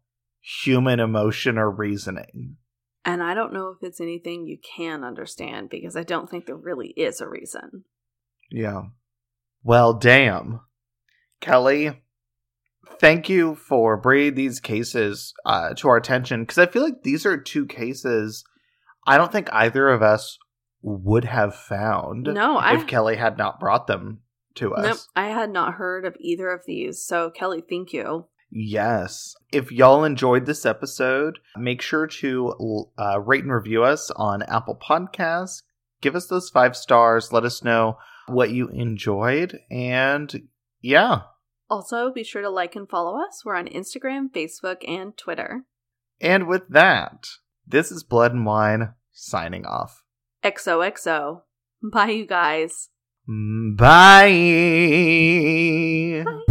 human emotion or reasoning. And I don't know if it's anything you can understand because I don't think there really is a reason. Yeah. Well, damn. Kelly, thank you for bringing these cases uh, to our attention because I feel like these are two cases I don't think either of us would have found No, I if Kelly had not brought them to us. nope, I had not heard of either of these. So Kelly, thank you. Yes. If y'all enjoyed this episode, make sure to uh, rate and review us on Apple Podcasts. Give us those five stars. Let us know what you enjoyed. And yeah. Also, be sure to like and follow us. We're on Instagram, Facebook, and Twitter. And with that, this is Blood and Wine signing off. XOXO. Bye, you guys. Mm, bye. Bye.